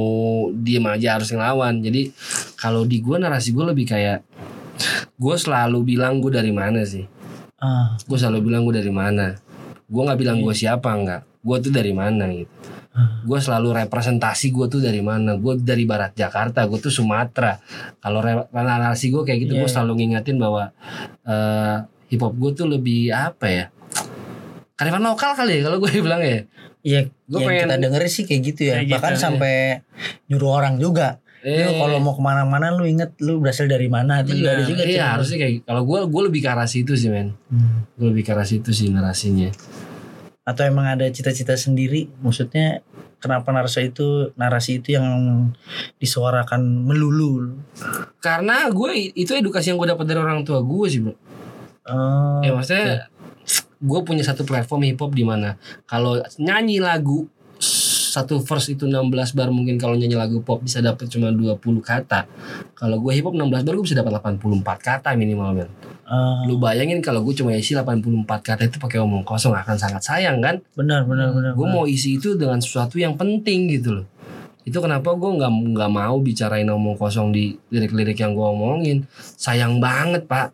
diem aja harus ngelawan. Jadi kalau di gue narasi gue lebih kayak gue selalu bilang gue dari mana sih. Ah, gue selalu bilang gue dari mana. Gue nggak bilang gue siapa nggak. Gue tuh dari mana gitu gue selalu representasi gue tuh dari mana gue dari barat Jakarta gue tuh Sumatera kalau narasi gue kayak gitu Iya, gue iya. selalu ngingetin bahwa eh hip hop gue tuh lebih apa ya karifan lokal kali ya kalau gue bilang ya Iya, yang pengen- kita denger sih kayak gitu ya. Kayak gitu, Bahkan iya. sampai nyuruh orang juga. Eh, Lu kalau mau ke mana-mana lu inget lu berasal dari mana itu juga ada Benar. juga. iya harusnya kayak kalau gue gue lebih ke arah situ sih men Hmm. gue lebih ke arah situ sih narasinya Atau emang ada cita-cita sendiri? Maksudnya kenapa narasi itu narasi itu yang disuarakan melulu? karena gue itu edukasi yang gue dapat dari orang tua gue sih bro Oh, ya maksudnya gue punya satu platform hip hop di mana kalau nyanyi lagu satu verse itu 16 bar mungkin kalau nyanyi lagu pop bisa dapat cuma 20 kata. Kalau gue hip hop 16 bar gue bisa dapat 84 kata minimal men ah, lu bayangin kalau gue cuma isi 84 kata itu pakai omong kosong akan sangat sayang kan? Benar benar benar. gue mau isi itu dengan sesuatu yang penting gitu loh. Itu kenapa gue nggak nggak mau bicarain omong kosong di lirik-lirik yang gue omongin. Sayang banget pak.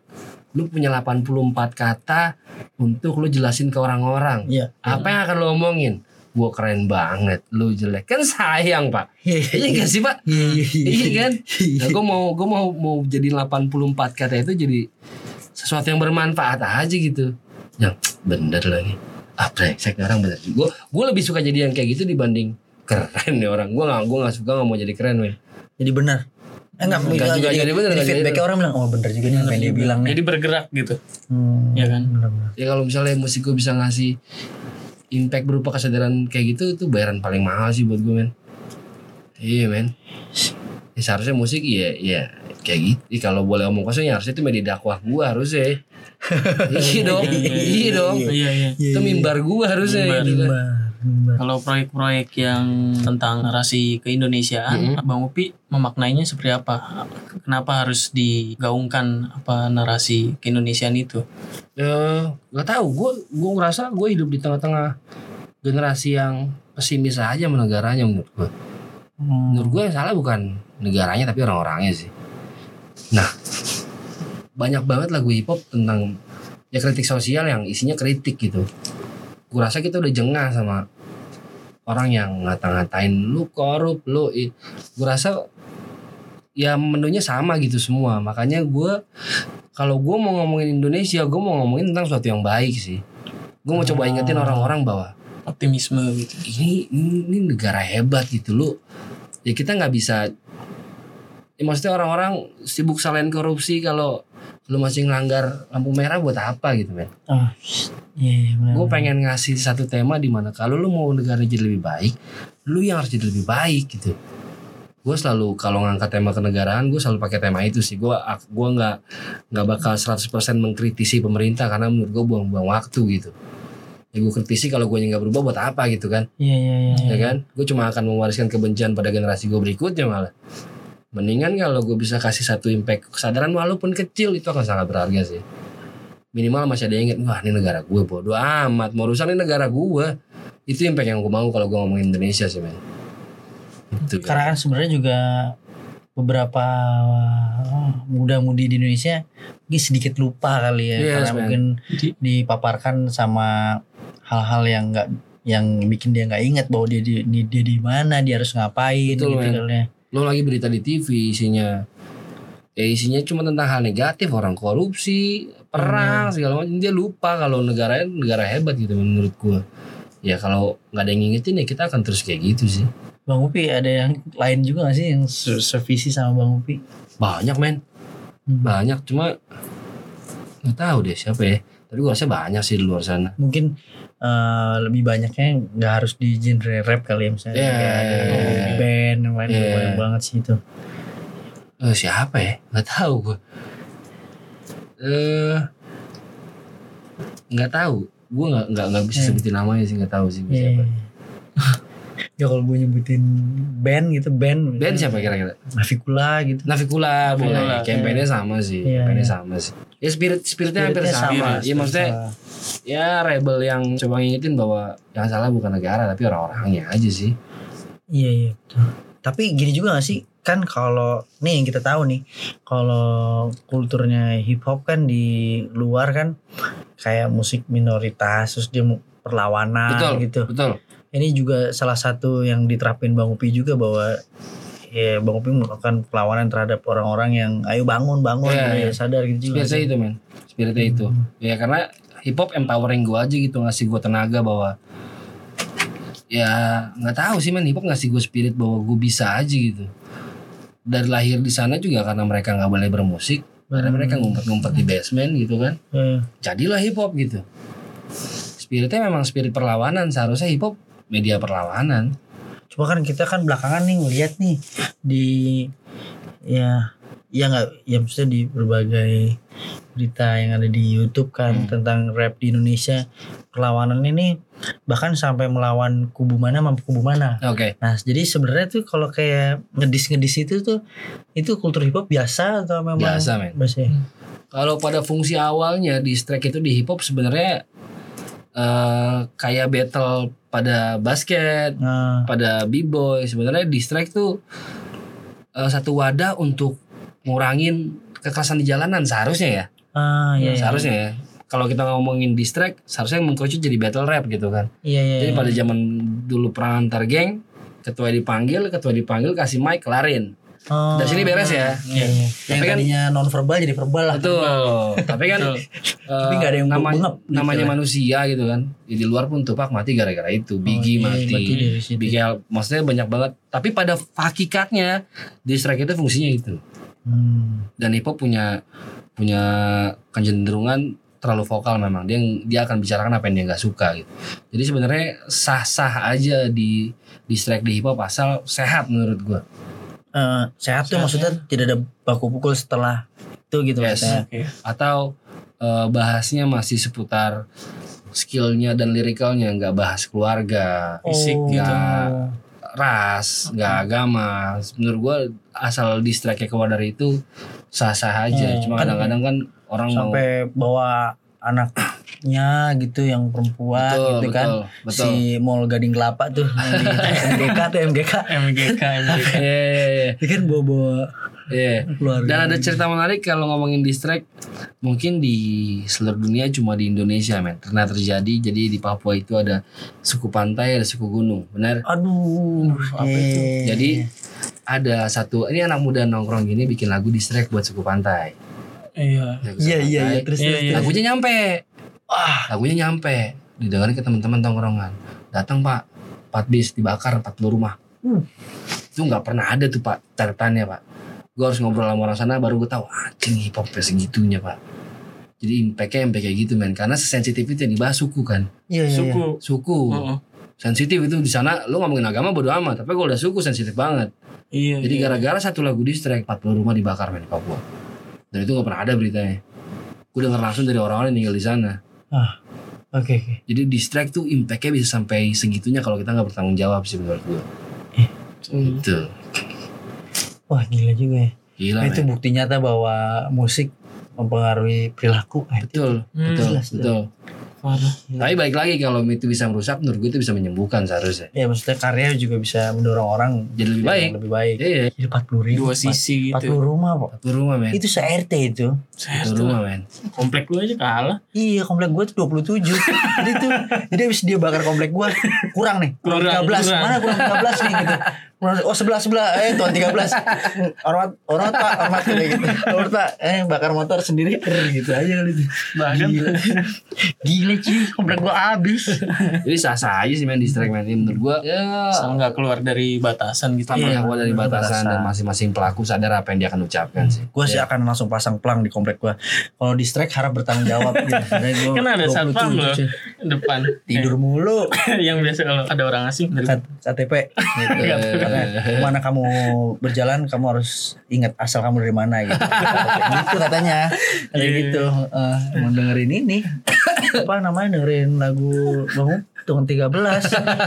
Lu punya 84 kata untuk lu jelasin ke orang-orang. Iya. apa yang akan lu omongin gue keren banget lu jelek. Kan sayang pak. Iya iya gak sih pak? Iya iya iya kan? Nah, gue mau gue mau mau jadi 84 kata itu jadi sesuatu yang bermanfaat aja gitu. Yang bener lagi. Ah brengsek nih orang bener. Gue gue lebih suka jadi yang kayak gitu dibanding keren nih orang. Gue gak gue gak suka gak mau jadi keren men. Jadi benar. Eh, enggak, Enggak juga jadi Jadi enggak jadi feedbacknya orang bilang oh benar juga nih apa yang dia bilang nih. jadi bergerak gitu. Hmm, ya kan? benar-benar. ya kalau misalnya musik gue bisa ngasih impact berupa kesadaran kayak gitu itu bayaran paling mahal sih buat gue men iya men ya, seharusnya musik ya ya kayak gitu Ih, kalau boleh omong kosong ya harusnya itu media dakwah gue harusnya iya [laughs] dong iya dong iya iya itu mimbar gue harusnya Mimbar. gitu kan. Mimbar. Kalau proyek-proyek yang tentang narasi keindonesiaan Mm-mm. bang Upi memaknainya seperti apa? Kenapa harus digaungkan apa narasi keindonesiaan itu? Eh, nggak tahu. Gue gue ngerasa gue hidup di tengah-tengah generasi yang pesimis aja sama negaranya menurut gue Hmm. menurut gue yang salah bukan negaranya tapi orang-orangnya sih. Nah banyak banget lagu hip hop tentang ya kritik sosial yang isinya kritik gitu. Gue rasa kita udah jengah sama orang yang ngata-ngatain lu korup lu i-" gue rasa ya menunya sama gitu semua. Makanya gue kalau gue mau ngomongin Indonesia gue mau ngomongin tentang sesuatu yang baik sih. Gue mau coba ingetin orang-orang bahwa optimisme gitu. ini ini negara hebat gitu lu. Ya kita nggak bisa ya maksudnya orang-orang sibuk salahin korupsi kalau lu masih ngelanggar lampu merah buat apa gitu men Oh, iya, iya, benar. gue pengen ngasih satu tema di mana kalau lu mau negara jadi lebih baik lu yang harus jadi lebih baik gitu. Gue selalu kalau ngangkat tema kenegaraan gue selalu pakai tema itu sih. Gue gua nggak nggak bakal 100% mengkritisi pemerintah karena menurut gue buang-buang waktu gitu. Ya gue kritisi kalau gue nggak berubah buat apa gitu kan? Iya iya iya. ya kan? Gue cuma akan mewariskan kebencian pada generasi gue berikutnya malah mendingan kalau gue bisa kasih satu impact kesadaran walaupun kecil itu akan sangat berharga sih minimal masih ada yang inget wah ini negara gue bodoh amat mau rusak ini negara gue itu impact yang gue mau kalau gue ngomongin Indonesia sih men itu kan. Karena kan sebenarnya juga beberapa muda-mudi di Indonesia mungkin sedikit lupa kali ya Yes, karena man. mungkin dipaparkan sama hal-hal yang enggak yang bikin dia nggak ingat bahwa dia di, di- dia di mana dia harus ngapain Betul, gitu man. kali ya. Lo lagi berita di TV isinya. Ya isinya cuma tentang hal negatif orang korupsi perang segala macam. Dia lupa kalau negaranya negara hebat gitu menurut gua. Ya kalau nggak ada yang ngingetin ya kita akan terus kayak gitu sih. Bang Upi ada yang lain juga gak sih yang se- sevisi sama Bang Upi? banyak men. Hmm. banyak cuma nggak tahu deh siapa ya. Tapi gua rasa banyak sih di luar sana. Mungkin eh, lebih banyaknya nggak harus di genre rap kali ya misalnya Iya, kayak ada iya, iya. band yang lain Iya. banyak banget sih itu. Eh, siapa ya nggak tahu gua eh nggak tahu gua nggak nggak nggak bisa Iya. sebutin namanya sih nggak tahu sih Iya. siapa ya kalau gue nyebutin band gitu band band siapa kira-kira Navikula gitu. Navikula boleh campaignnya sama sih Iya, campaignnya iya. sama sih ya spirit spiritnya hampir sama sama, iya maksudnya sama. ya rebel yang coba ngingetin bahwa yang salah bukan negara tapi orang-orangnya aja sih Iya iya betul. Tapi gini juga gak sih? Kan kalau nih yang kita tahu nih, kalau kulturnya hip hop kan di luar kan kayak musik minoritas, terus dia perlawanan betul gitu. betul Ini juga salah satu yang diterapin Bang Upi juga bahwa ya Bang Upi melakukan perlawanan terhadap orang-orang yang ayo bangun bangun Iya, gitu iya. ya sadar gitu sih. itu men. Spiritnya itu. Ya karena hip hop empowering gue aja gitu ngasih gue tenaga bahwa ya nggak tahu sih men. Hip hop ngasih gue spirit bahwa gue bisa aja gitu. Dari lahir di sana juga karena mereka nggak boleh bermusik karena Hmm. mereka ngumpet-ngumpet di basement gitu kan. Eh, jadilah hip hop gitu. Spiritnya memang spirit perlawanan. Seharusnya hip hop media perlawanan Cuma kan kita kan belakangan nih ngeliat nih di ya ya nggak ya maksudnya di berbagai berita yang ada di YouTube kan Hmm. tentang rap di Indonesia perlawanan ini bahkan sampai melawan kubu mana mampu kubu mana. oke Nah jadi sebenarnya tuh kalau kayak ngedis ngedis itu tuh itu kultur hip hop biasa atau memang biasa men biasa ya? kalau pada fungsi awalnya di strike itu di hip hop sebenarnya eh kayak battle pada basket Nah, pada b-boy sebenarnya di strike tuh eh, satu wadah untuk ngurangin kekerasan di jalanan seharusnya ya ah iya iya. seharusnya ya kalau kita ngomongin di strike seharusnya mengkerucut jadi battle rap gitu kan Iya iya. jadi iya. pada zaman dulu perang antar geng ketua dipanggil ketua dipanggil kasih mic kelarin Oh, dari sini beres ya? Iya, iya. Yang Tapi kan- tadinya non verbal jadi verbal lah. betul. Tapi kan eh, Tapi nggak ada yang nama- bengep gitu namanya ya. manusia gitu kan. Ya, di luar pun Tupac mati gara-gara itu. Biggie iya, mati. situ. Biggie Al- maksudnya banyak banget. Tapi pada hakikatnya di strike itu fungsinya itu Hmm. dan hip hop punya punya kecenderungan terlalu vokal memang. Dia dia akan bicarakan apa yang dia nggak suka gitu. Jadi sebenarnya sah sah aja di di strike di hip hop asal sehat menurut gua Eh, sehat tuh maksudnya tidak ada baku pukul setelah itu gitu Yes. maksudnya. Oke. atau eh, bahasnya masih seputar skillnya dan lirikalnya nggak bahas keluarga Fisik Oh. gitu. ras nggak agama menurut gua asal di strike keluar dari itu sah sah aja Hmm, cuma kan kadang-kadang kan orang mau sampai bawa anaknya gitu yang perempuan betul gitu kan. betul betul Si Mall Gading Kelapa tuh di [laughs] MGK tuh MGK. MGK MGK [laughs] Iya, iya, iya. Itu kan bawa-bawa Iya. keluarga. Dan ada cerita menarik kalau ngomongin distract mungkin di seluruh dunia cuma di Indonesia men pernah terjadi jadi di Papua itu ada suku pantai ada suku gunung benar Aduh, apa itu? iya. jadi ada satu ini anak muda nongkrong gini bikin lagu distract buat suku pantai iya Iya iya iya terus Iya, terus, iya. terus. lagunya nyampe Wah, lagunya nyampe. Didengarin ke teman-teman tongkrongan. Datang pak. Empat bis dibakar 40 rumah. Hmm. itu nggak pernah ada tuh pak catatannya pak. Gue harus ngobrol sama orang sana baru gue tahu anjing hip hop segitunya pak. Jadi impactnya impact kayak gitu men. Karena sesensitif itu yang dibahas suku kan? Iya iya. iya. suku. Suku. Heeh. sensitif itu di sana lu ngomongin agama bodo amat. Tapi kalau udah suku sensitif banget. Iya jadi iya. gara-gara satu lagu distrack 40 rumah dibakar men di Papua. Dan itu nggak pernah ada beritanya. Gue dengar langsung dari orang-orang yang tinggal di sana Oke oke. Jadi distract tuh impactnya bisa sampai segitunya kalau kita nggak bertanggung jawab sih menurut gue. Hmm. Itu Wah gila juga ya. gila. Nah, itu men. bukti nyata bahwa musik mempengaruhi perilaku. Eh, Betul, Hmm. betul, Jelas, betul. Parah. Tapi balik lagi kalau itu bisa merusak, menurut gue itu bisa menyembuhkan seharusnya. Ya maksudnya karya juga bisa mendorong orang Jadi lebih baik. lebih baik. Iya, Jadi 40 ribu. Dua sisi 40 gitu. rumah kok. satu rumah men. Itu se-RT itu. Satu rumah men. Komplek lu aja kalah. Iya komplek gue tuh 27 [laughs] Jadi tuh Jadi habis dia bakar komplek gue Kurang nih. Kurang, Kurang, 13 kurang. Mana kurang 13 nih gitu. Oh sebelah sebelah eh tuan 13 Hormat Hormat pak. Hormat kayak gitu. Hormat pak. Eh bakar motor sendiri Ker, Gitu aja kali itu. Bahkan Gila. Gila cuy. Komplek gua habis. Jadi sah-sah aja sih main distract man. Ini menurut gua ya. Asal nggak keluar dari batasan gitu. sama Iya, yang keluar dari batasan batasan. dan masing-masing pelaku sadar apa yang dia akan ucapkan sih. Gue sih akan langsung pasang plang di komplek gua Kalau di strike harap bertanggung jawab gitu [laughs] Karena gua Kan ada 27, satpam loh cuy. depan. Tidur mulu [laughs] yang biasa kalau ada orang asing dari Kat- KTP gitu. Karena ke mana kamu berjalan kamu harus ingat asal kamu dari mana gitu. gitu katanya. Kayak Iya, gitu. Eh, mau dengerin ini [coughs] apa namanya dengerin lagu Bang Untung 13.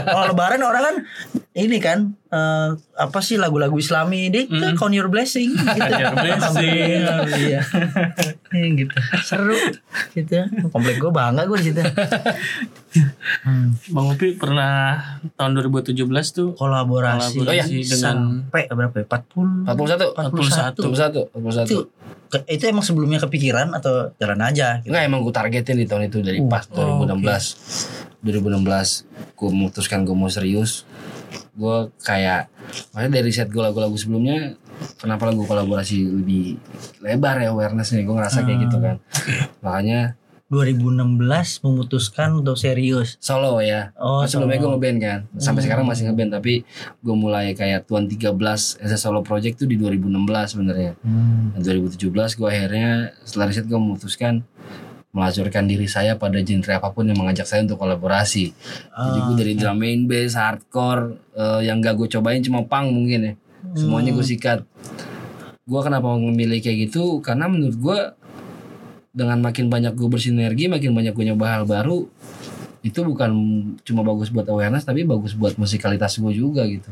Kalau lebaran orang kan ini kan eh, apa sih lagu-lagu Islami deh Mm. count your blessing gitu. Your blessing. Iya. Iya, gitu. Seru gitu. Komplek gue bangga gue di situ. Hmm. Bang Upi pernah tahun 2017 tuh Kolaborasi, Kolaborasi Oh iya, dengan- sampai berapa ya? 40 41 41. 41 41 itu ke- itu emang sebelumnya kepikiran atau jalan aja gitu. Enggak emang gue targetin di tahun itu dari Uh, pas oh, 2016 2016 gue memutuskan gue mau serius gue kayak makanya dari set gue lagu-lagu sebelumnya kenapa lagu kolaborasi lebih lebar ya awarenessnya? Gue ngerasa kayak gitu kan. makanya 2016 memutuskan untuk serius. solo ya. Oh, sebelumnya gue ngeband kan. Sampai Hmm. sekarang masih ngeband tapi gue mulai kayak Tuan 13 as a solo project tuh di 2016 sebenarnya. Hmm. Dan 2017 gue akhirnya setelah riset gue memutuskan melacurkan diri saya pada genre apa pun yang mengajak saya untuk kolaborasi. Jadi gue Ah, dari drum main bass, hardcore, eh, yang gak gue cobain cuma punk mungkin ya. Semuanya gue sikat. Gue kenapa memilih kayak gitu? Karena menurut gue dengan makin banyak gue bersinergi, makin banyak gue nyoba hal baru, itu bukan cuma bagus buat awareness tapi bagus buat musikalitas gue juga gitu.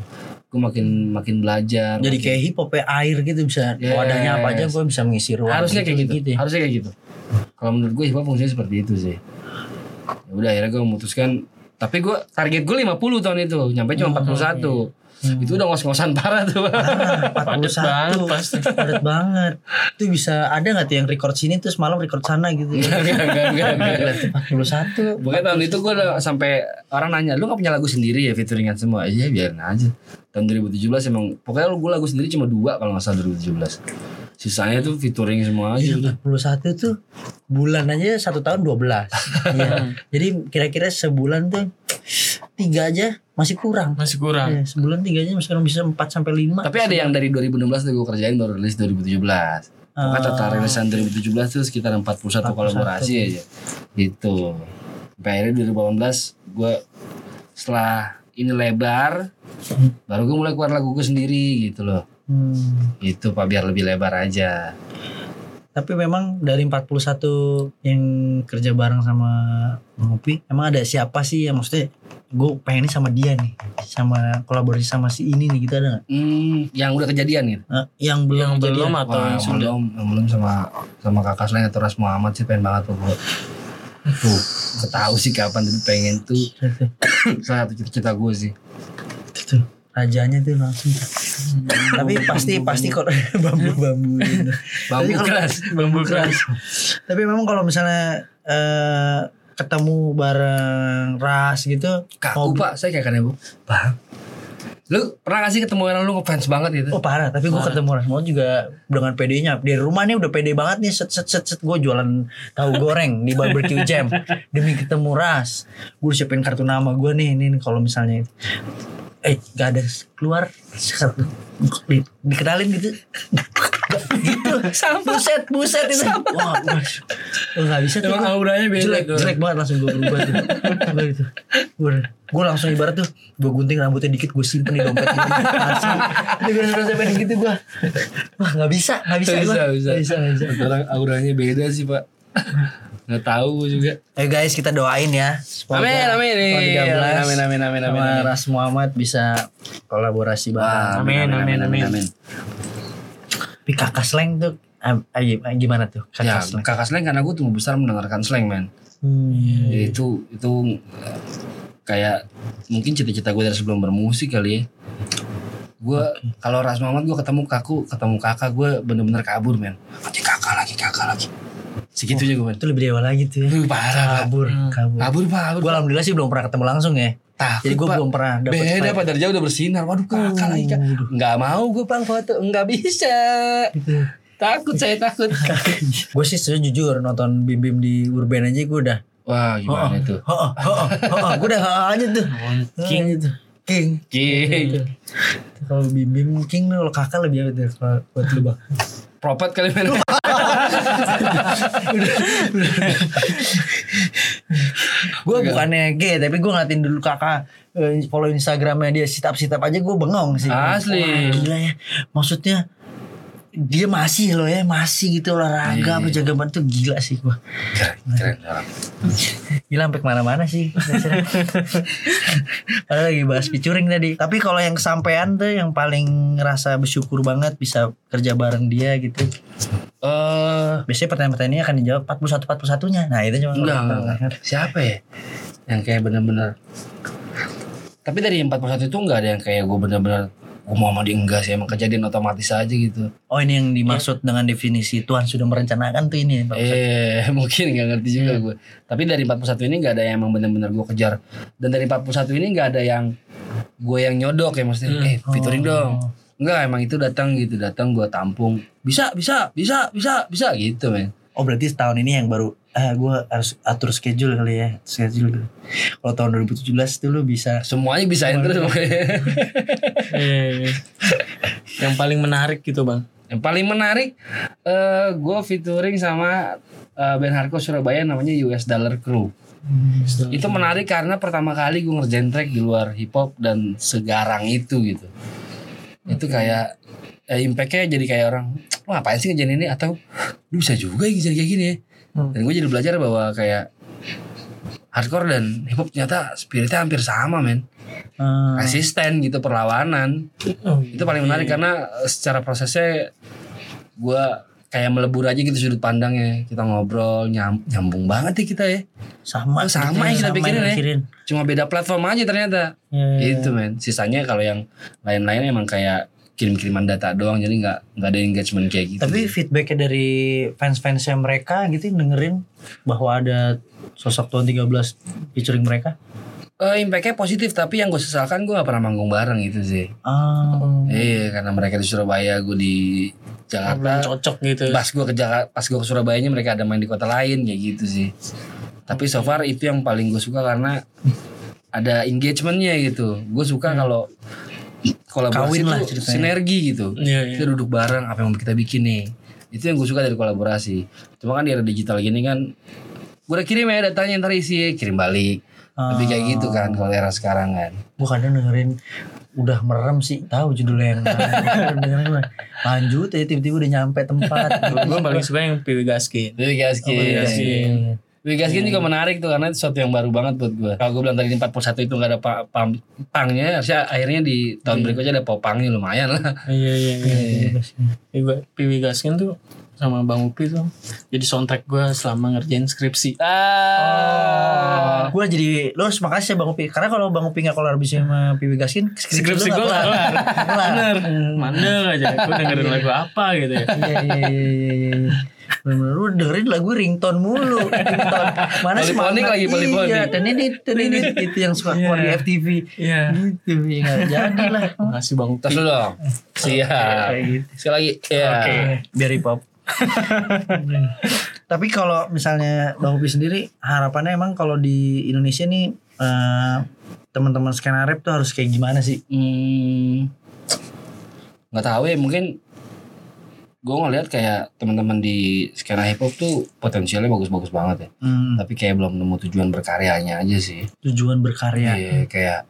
Gue makin makin belajar. Jadi makin- kayak hip hop air gitu bisa Yes. wadahnya apa aja gue bisa mengisi ruang. harusnya kayak gitu, ya. harusnya kayak gitu kalau menurut gue hip hop fungsinya seperti itu sih. Ya udah akhirnya gue memutuskan tapi gue target gue 50 tahun itu nyampe cuma 41 Hmm. itu udah ngos-ngosan parah tuh Ah, Padet 41 banget pasti. padat banget. Itu bisa ada nggak tuh yang record sini terus malam record sana gitu? Enggak enggak enggak, enggak. 41 Pokoknya tahun itu gue udah sampai orang nanya lu gak punya lagu sendiri ya featuringan semua? Iya biarin aja. Tahun 2017 emang pokoknya gue lagu sendiri cuma dua kalau nggak salah 2017 sisanya tuh featuring semua aja Iya, udah. 41 tuh bulan aja satu tahun 12 Iya. Jadi kira-kira sebulan tuh tiga aja masih kurang. Masih kurang. Ya, sebulan tiga aja masih bisa 4 sampai 5. tapi ada yang dari 2016 tuh gue kerjain baru rilis 2017 Pokoknya total rilisan 2017 tuh sekitar 41 kolaborasi aja Gitu. Sampai akhirnya 2018 gue setelah ini lebar Baru gue mulai keluar lagu gue sendiri gitu loh Hmm. Itu pak biar lebih lebar aja Tapi memang dari 41 yang kerja bareng sama Bang Upi, emang ada siapa sih yang maksudnya gue pengen ini sama dia nih, sama kolaborasi sama si ini nih gitu ada nggak? hmm, Yang udah kejadian gitu Eh, yang belum Yang belum kejadian. atau Wah, yang sudah. belum, yang belum sama sama kakak selain atau Ras Muhammad sih pengen banget tuh gue Tuh, ketahu sih kapan tuh pengen tuh [laughs] Salah satu cita-cita gue sih Itu tuh, rajanya tuh langsung. Tapi pasti pasti kok gitu. Bambu Tapi kalau- keras Bambu keras. Tapi memang kalau misalnya eh, ketemu bareng ras gitu, Kaku pak, saya kayak kadang Bang Lu pernah gak sih ketemu orang lu ngefans banget gitu? oh parah. Tapi gue ketemu ras mau juga dengan PD-nya. Di rumah nih udah pede banget nih. Set set set set gue jualan tahu goreng di barbecue jam demi ketemu ras. Gue siapin kartu nama gue nih. Ini nih kalau misalnya eh gak ada keluar. Set, di, dikenalin gitu. Gitu. Buset buset itu. Wah mas. Oh, nggak bisa tuh. Emang auranya beda jelek tuh. jelek banget langsung gue berubah tuh. Gue gitu. Gue gue langsung ibarat tuh gue gunting rambutnya dikit gue simpen di dompet gitu Asli. itu gue rasa pengen gitu gue wah nggak bisa nggak bisa Bisa, gua. bisa. Nggak bisa. Nggak bisa Orang auranya beda sih pak Gak tahu juga. Eh guys kita doain ya. Semoga Amin, amin. 13 Amin, amin, amin, amin, sama amin. Ras Muhammad bisa kolaborasi bareng. Amin, amin, amin. Tapi kakak slang tuh eh, eh, gimana tuh kakak Ya slang kakak slang karena gue tumbuh besar mendengarkan slang men. Hmm. Itu itu kayak mungkin cita-cita gue dari sebelum bermusik kali ya. Gue kalau Ras Muhammad gue ketemu kaku ketemu kakak gue bener-bener kabur men. Nanti kakak lagi kakak lagi segitunya gue Itu lebih dewa lagi tuh ya Duh, parah. Kabur Kabur kabur pak kabur Gue alhamdulillah sih belum pernah ketemu langsung ya Takut, Jadi gue belum pernah dapet Beda pak dari jauh udah bersinar. Waduh kakak lagi kak. Nggak mau gue pang foto. Nggak bisa. Takut saya takut. [laughs] Gue sih sejujur nonton Bim Bim di Urban aja gue udah. Wah gimana itu? Oh, oh, oh, oh, gue udah oh, aja tuh. King. Aja tuh. King. King. Kalau Bim Bim King kalau kakak lebih apa tuh kalau buat lu bang? Propet kali mana? Gue bukannya gay tapi gue ngeliatin dulu kakak eh, follow Instagramnya dia sit up sit up aja gue bengong sih. Asli. Wah, gila ya. Maksudnya dia masih loh ya masih gitu olahraga Iya. berjaga banget tuh gila sih gue. Keren, keren. Gila sampai ke mana-mana sih. [laughs] Padahal lagi bahas featuring tadi. Tapi kalau yang kesampaian tuh yang paling ngerasa bersyukur banget bisa kerja bareng dia gitu. Eh, Biasanya pertanyaan-pertanyaannya akan dijawab 41 41 nya. Nah, itu cuma enggak, enggak, enggak. Siapa ya? Yang kayak bener-bener. Tapi dari 41 itu enggak ada yang kayak gue bener-bener gue mau sama dia enggak sih emang kejadian otomatis aja gitu. Oh, ini yang dimaksud dengan definisi Tuhan sudah merencanakan tuh ini. Eh [laughs] mungkin nggak ngerti juga gue. Tapi dari 41 ini nggak ada yang emang bener-bener gue kejar. Dan dari 41 ini nggak ada yang gue yang nyodok ya maksudnya. Eh featuring dong. Enggak emang itu datang gitu datang gue tampung. Bisa bisa bisa bisa bisa gitu men. Oh, berarti setahun ini yang baru ah gue harus atur schedule kali ya. Schedule gitu. Kalau tahun 2017 tuh lu bisa Semuanya bisain terus makanya. Eh, yang paling menarik gitu bang. Yang paling menarik eh gue featuring sama eh, band hardcore Surabaya namanya US Dollar Crew. Itu menarik karena pertama kali gue ngerjain track di luar hip hop dan segarang itu gitu. Itu kayak eh, impactnya jadi kayak orang, lo ngapain sih ngerjain ini atau lu bisa juga ya kayak gini ya. Hmm. Dan gue jadi belajar bahwa kayak hardcore dan hip hop ternyata spiritnya hampir sama men. eh, Resisten gitu perlawanan Oh, itu paling menarik karena eh, secara prosesnya gue kayak melebur aja gitu sudut pandangnya kita ngobrol nyam- nyambung banget ya kita ya sama Oh, sama yang kita pikirin ya. pikirin. cuma beda platform aja ternyata Ya, ya, itu men sisanya kalau yang lain-lain emang kayak kirim-kiriman data doang jadi nggak nggak ada engagement kayak gitu. Tapi feedbacknya dari fans-fansnya mereka gitu dengerin bahwa ada sosok Tuan 13 featuring mereka. Eh, impactnya positif tapi yang gue sesalkan gue gak pernah manggung bareng gitu sih. Ah, iya karena mereka di Surabaya gue di belum Jakarta cocok gitu. pas gue ke Jakarta pas gue ke Surabayanya mereka ada main di kota lain kayak gitu sih. Tapi so far itu yang paling gue suka karena ada engagementnya gitu. Gue suka kalau kolaborasi Kawin lah ceritanya. sinergi gitu. Iya, iya. kita duduk bareng apa yang kita bikin nih. Itu yang gue suka dari kolaborasi. Cuma kan di era digital gini kan gue udah kirim ya datanya ntar isi kirim balik. Lebih kayak gitu kan kalau era sekarang kan. Gue kadang dengerin udah merem sih tahu judulnya yang [laughs] dengerin lanjut ya tiba-tiba udah nyampe tempat. Gue paling suka yang PW Gaskin. Dewi Gaskin. Iya, Gaskin. Dewi Gaskin juga menarik tuh karena itu sesuatu yang baru banget buat gue. Kalau gue bilang tadi di 41 itu gak ada pa- pam- pangnya, harusnya akhirnya di tahun berikutnya ada popangnya lumayan lah. Iya iya iya. PW PW Gaskin tuh sama Bang Upi tuh jadi soundtrack gue selama ngerjain skripsi. Ah. Gue jadi lo harus makasih ya Bang Upi karena kalau Bang Upi gak kelar bisa sama Piwi Gaskin Skripsi lu gue nggak kelar. kelar. Bener. Mandel aja. Gue dengerin lagu apa gitu ya. Iya iya iya iya. iya. Lu dengerin lagu ringtone mulu [laughs] ringtone. Mana semangat lagi, poliponik. Iya dan ini ini itu yang suka keluar di Iya. FTV Iya. Gitu ya jadi lah [laughs] Makasih Bang. Terus dulu dong. Siap. Gitu. Sekali lagi. Ya. Oke, biar hip hop. Tapi kalau misalnya Bang Upi sendiri harapannya emang kalau di Indonesia nih eh, teman-teman skena rap tuh harus kayak gimana sih? Hmm, nggak tahu ya mungkin gue ngeliat kayak teman-teman di skena hip hop tuh potensialnya bagus-bagus banget ya. Hmm, Tapi kayak belum nemu tujuan berkaryanya aja sih. tujuan berkarya. Iya, kayak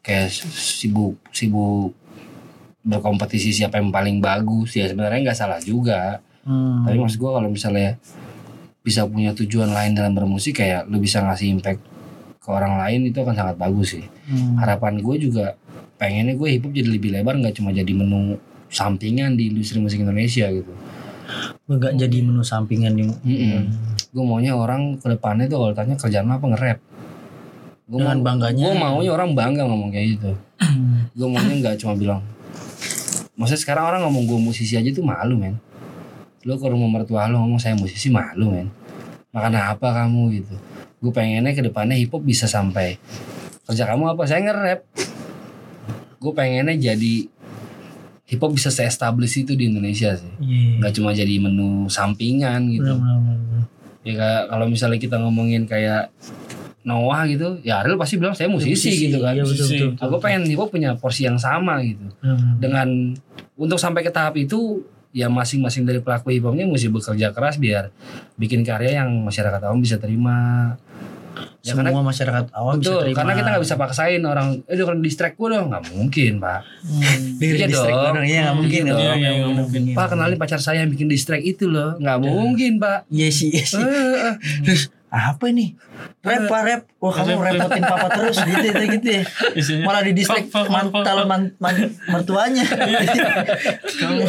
kayak sibuk sibuk berkompetisi siapa yang paling bagus ya sebenarnya nggak salah juga. Hmm. Tapi maksud gue kalau misalnya bisa punya tujuan lain dalam bermusik kayak lu bisa ngasih impact ke orang lain itu akan sangat bagus sih. Hmm. Harapan gue juga pengennya gue hip hop jadi lebih lebar nggak cuma jadi menu sampingan di industri musik Indonesia gitu. Enggak jadi menu sampingan yang Mm-mm. Gue maunya orang ke depannya tuh kalau tanya kerjaan apa nge-rap. Gue Dengan bangganya. Gue maunya orang bangga ngomong kayak gitu. [clears throat] gue maunya nggak cuma bilang. Maksudnya sekarang orang ngomong gue musisi aja tuh malu men. Lo ke rumah mertua lo ngomong saya musisi malu men. Makan apa kamu gitu. Gue pengennya ke depannya hip hop bisa sampai kerja kamu apa saya nge-rap gue pengennya jadi hip hop bisa se-establish itu di Indonesia sih Iya. nggak cuma jadi menu sampingan gitu Benar, benar, benar. ya kayak kalau misalnya kita ngomongin kayak Noah gitu ya Ariel pasti bilang saya musisi, gitu kan Iya betul Musisi. betul. betul. aku pengen hip hop punya porsi yang sama gitu benar. dengan untuk sampai ke tahap itu ya masing-masing dari pelaku hip hopnya mesti bekerja keras biar bikin karya yang masyarakat awam bisa terima ya Semua karena masyarakat awam bisa betul terima. karena kita nggak bisa paksain orang eh udah distract gue dong nggak mungkin pak Dengerin Iya dong. dong. Iya nggak mungkin. Iya dong. Iya, Iya, mungkin. pak kenalin pacar saya yang bikin distract itu loh nggak mungkin pak Iya sih, iya sih. Eh, eh. Terus apa ini? Rap pak rap. Wah kamu repotin papa terus gitu gitu, gitu ya. Isinya, Malah di Fuck, fuck, man, mertuanya. [laughs] Kamu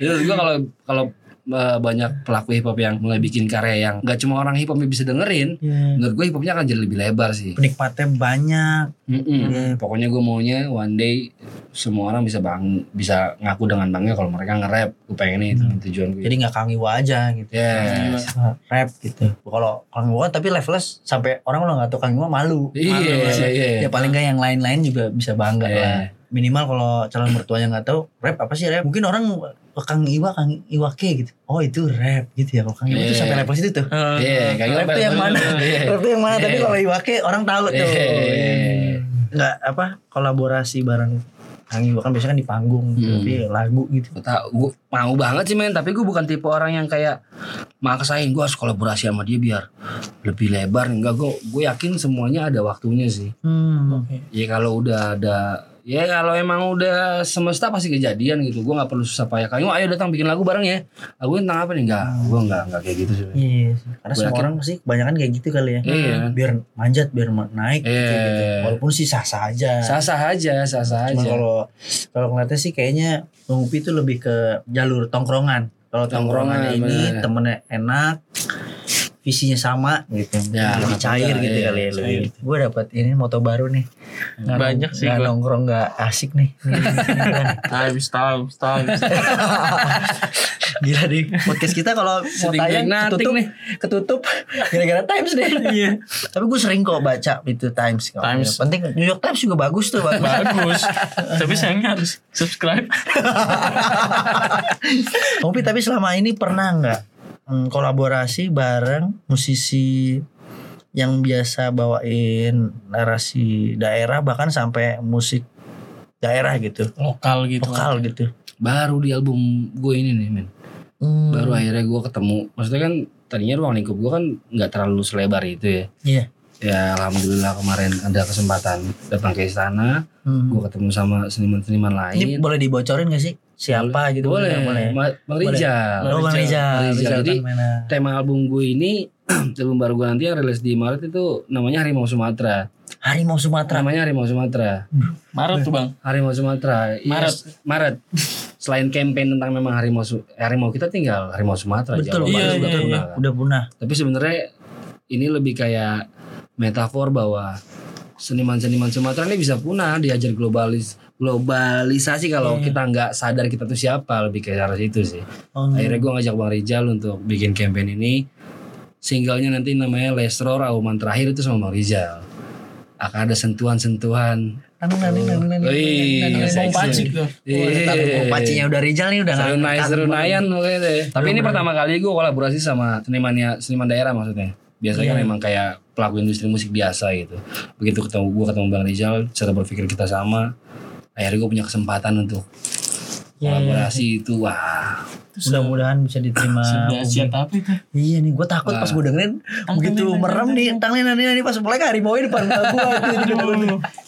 itu juga kalau kalau eh, banyak pelaku hip hop yang mulai bikin karya yang nggak cuma orang hip hop yang bisa dengerin Iya. menurut gue hip hopnya akan jadi lebih lebar sih penikmatnya banyak. Mm-mm. Iya. Pokoknya gue maunya one day semua orang bisa bang bisa ngaku dengan bangga kalau mereka nge-rap. Gue pengennya itu tujuan gue. Jadi nggak kangiwa aja gitu. yes. Rap gitu. Kalau kangiwa tapi levelnya sampai orang lo nggak tahu kangiwa malu. Iya, iya, sih. iya. Ya paling nggak yang lain-lain juga bisa bangga Iya. lah. Minimal kalau calon mertuanya nggak tahu rap apa sih rap? Mungkin orang oh, Kang Iwa Kang Iwa K gitu. Oh itu rap gitu ya. Kalau Kang Iwa itu Iya. sampai level situ tuh. Iya, kayak Rap tuh yang mana? Iya. Rap yang mana? Tapi Iya. kalau Iwa K orang tahu tuh. Iya. Nggak apa kolaborasi bareng Kang Iwa kan biasanya kan di panggung gitu. Hmm. tapi lagu gitu. Gue tau, gue mau banget sih men, tapi gue bukan tipe orang yang kayak maksain gue harus kolaborasi sama dia biar lebih lebar. Enggak, gue gue yakin semuanya ada waktunya sih. Hmm. Oke. Ya kalau udah ada Ya kalau emang udah semesta pasti kejadian gitu. Gue nggak perlu susah payah. Kayu ayo datang bikin lagu bareng ya. Lagu tentang apa nih? Enggak, gue enggak enggak kayak gitu sih. Iya, sih. karena Gua semua orang sih kebanyakan kayak gitu kali ya. Iya. Biar manjat, biar naik gitu, Iya. gitu. Walaupun sih sah-sah aja. Sah-sah aja, sah-sah Cuma aja. kalau kalau ngeliatnya sih kayaknya Bang Upi itu lebih ke jalur tongkrongan. Kalau tongkrongannya Tongkrongan, ini bener. temennya enak, visinya sama gitu. Ya, lebih cair iya, gitu iya, kali ya. cair. Gue dapat ini moto baru nih. Nggak Banyak sih nggak nongkrong nggak asik nih. Times, times, times. Gila di podcast kita kalau mau tayang ketutup nih. ketutup gara-gara Times deh. [laughs] Iya. Tapi gue sering kok baca itu Times. Times. Penting New York Times juga bagus tuh. bagus. Bagus. [laughs] Tapi sayangnya harus subscribe. [laughs] Ngopi tapi selama ini pernah nggak mm, kolaborasi bareng musisi yang biasa bawain narasi daerah bahkan sampai musik daerah gitu Lokal gitu. lokal gitu Baru di album gue ini nih, men. Hmm, Baru akhirnya gue ketemu. Maksudnya kan tadinya ruang lingkup gue kan nggak terlalu selebar itu ya. Iya. Ya alhamdulillah kemarin ada kesempatan datang ke istana. hmm. Gue ketemu sama seniman-seniman ini lain. boleh dibocorin gak sih siapa gitu Boleh, boleh Bang Boleh. Rijal. oh Bang Rizal, Rizal. Rizal Jadi. Tema album gue ini, [clears throat] album baru gue nanti yang rilis di Maret itu namanya Harimau Sumatera. Harimau Sumatera Namanya Harimau Sumatera. Maret tuh bang. Harimau Sumatera. Maret. Maret. Selain campaign tentang memang harimau Su- harimau kita tinggal harimau Sumatera. betul Jawa Iya, iya, udah iya. punah kan. udah punah Tapi sebenarnya ini lebih kayak metafor bahwa seniman-seniman Sumatera ini bisa punah diajar globalis globalisasi kalau Iya. kita nggak sadar kita tuh siapa lebih kayak arah situ sih. oh, Akhirnya gue ngajak Bang Rijal untuk bikin campaign ini. Singlenya nanti namanya Lesror Auman terakhir itu sama Bang Rijal. Akan ada sentuhan-sentuhan. nani nani nani Wih, nani, Pacik tuh. Pacinya udah Rizal nih udah nggak deh. Tapi ini pertama kali gue kolaborasi sama senimannya seniman daerah maksudnya. Biasanya kan Iya. emang kayak pelaku industri musik biasa gitu. Begitu ketemu gue ketemu Bang Rizal, cara berpikir kita sama. Akhirnya gue punya kesempatan untuk Iya, kolaborasi itu wah. mudah-mudahan bisa diterima apa itu? Iya nih, gue takut pas gue dengerin begitu [laughs] merem nih, tangnya nani nani pas mulai harimau di depan gue.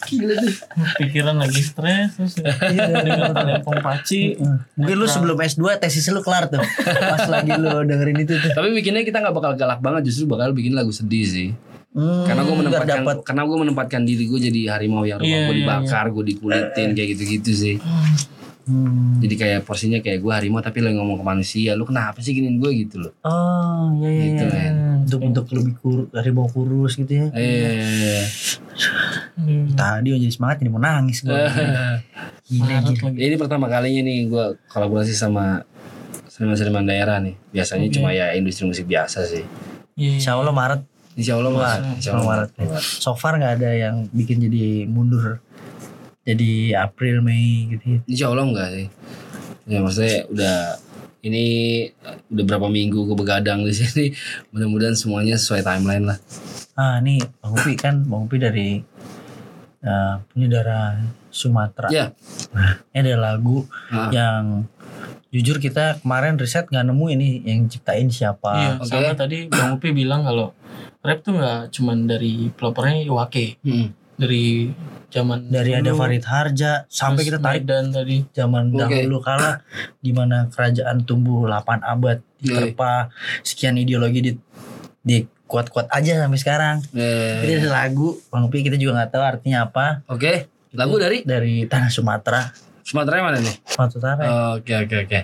Gila tuh. Pikiran lagi stres terus [laughs] Iya, dengan telepon paci. Mungkin lu sebelum S2 tesis lu kelar tuh. [laughs] Pas lagi lu dengerin itu tuh. Tapi bikinnya kita nggak bakal galak banget, justru bakal bikin lagu sedih sih. Hmm, Karena gue menempatkan, karena gue menempatkan diri gue jadi harimau yang rumah Iya, gue iya, dibakar, gue dikulitin kayak gitu-gitu sih. Hmm. Jadi kayak porsinya kayak gue harimau tapi lagi ngomong ke manusia, lu kenapa sih giniin gue gitu loh. Oh, iya iya. Gitu, iya. men. Untuk untuk lebih kur harimau kurus gitu ya. Eh, Tadi yang jadi semangat jadi mau nangis gue. [laughs] Gila, gila. ini pertama kalinya nih gue kolaborasi sama seniman-seniman daerah nih. Biasanya Oke. cuma ya industri musik biasa sih. Iya. Insya Allah Maret Insya Allah Mas. Insya Allah. Maret. So far nggak ada yang bikin jadi mundur. Jadi April, Mei gitu. Insya Allah enggak sih. Ya maksudnya udah ini udah berapa minggu gue begadang di sini. [laughs] Mudah-mudahan semuanya sesuai timeline lah. Ah, nih Bang Upi kan, Bang Upi dari uh, penyudara Sumatera. Ya. Nah, ini ada lagu Ah. yang jujur kita kemarin riset nggak nemu ini yang ciptain siapa. Iya, Oke. sama tadi Bang Upi bilang kalau rap tuh nggak cuman dari pelopornya Iwake, Hmm. dari zaman Dari ada dulu, Farid Harja sampai kita tarik dan tadi zaman Oke. dahulu kala di mana kerajaan tumbuh 8 abad diterpa sekian ideologi di di kuat-kuat aja sampai sekarang. Eh, Jadi ada lagu Bang Upi kita juga nggak tahu artinya apa Oke. Lagu dari dari tanah Sumatera. Sumatera mana nih? Sumatera Utara. ya. Oke oke oke.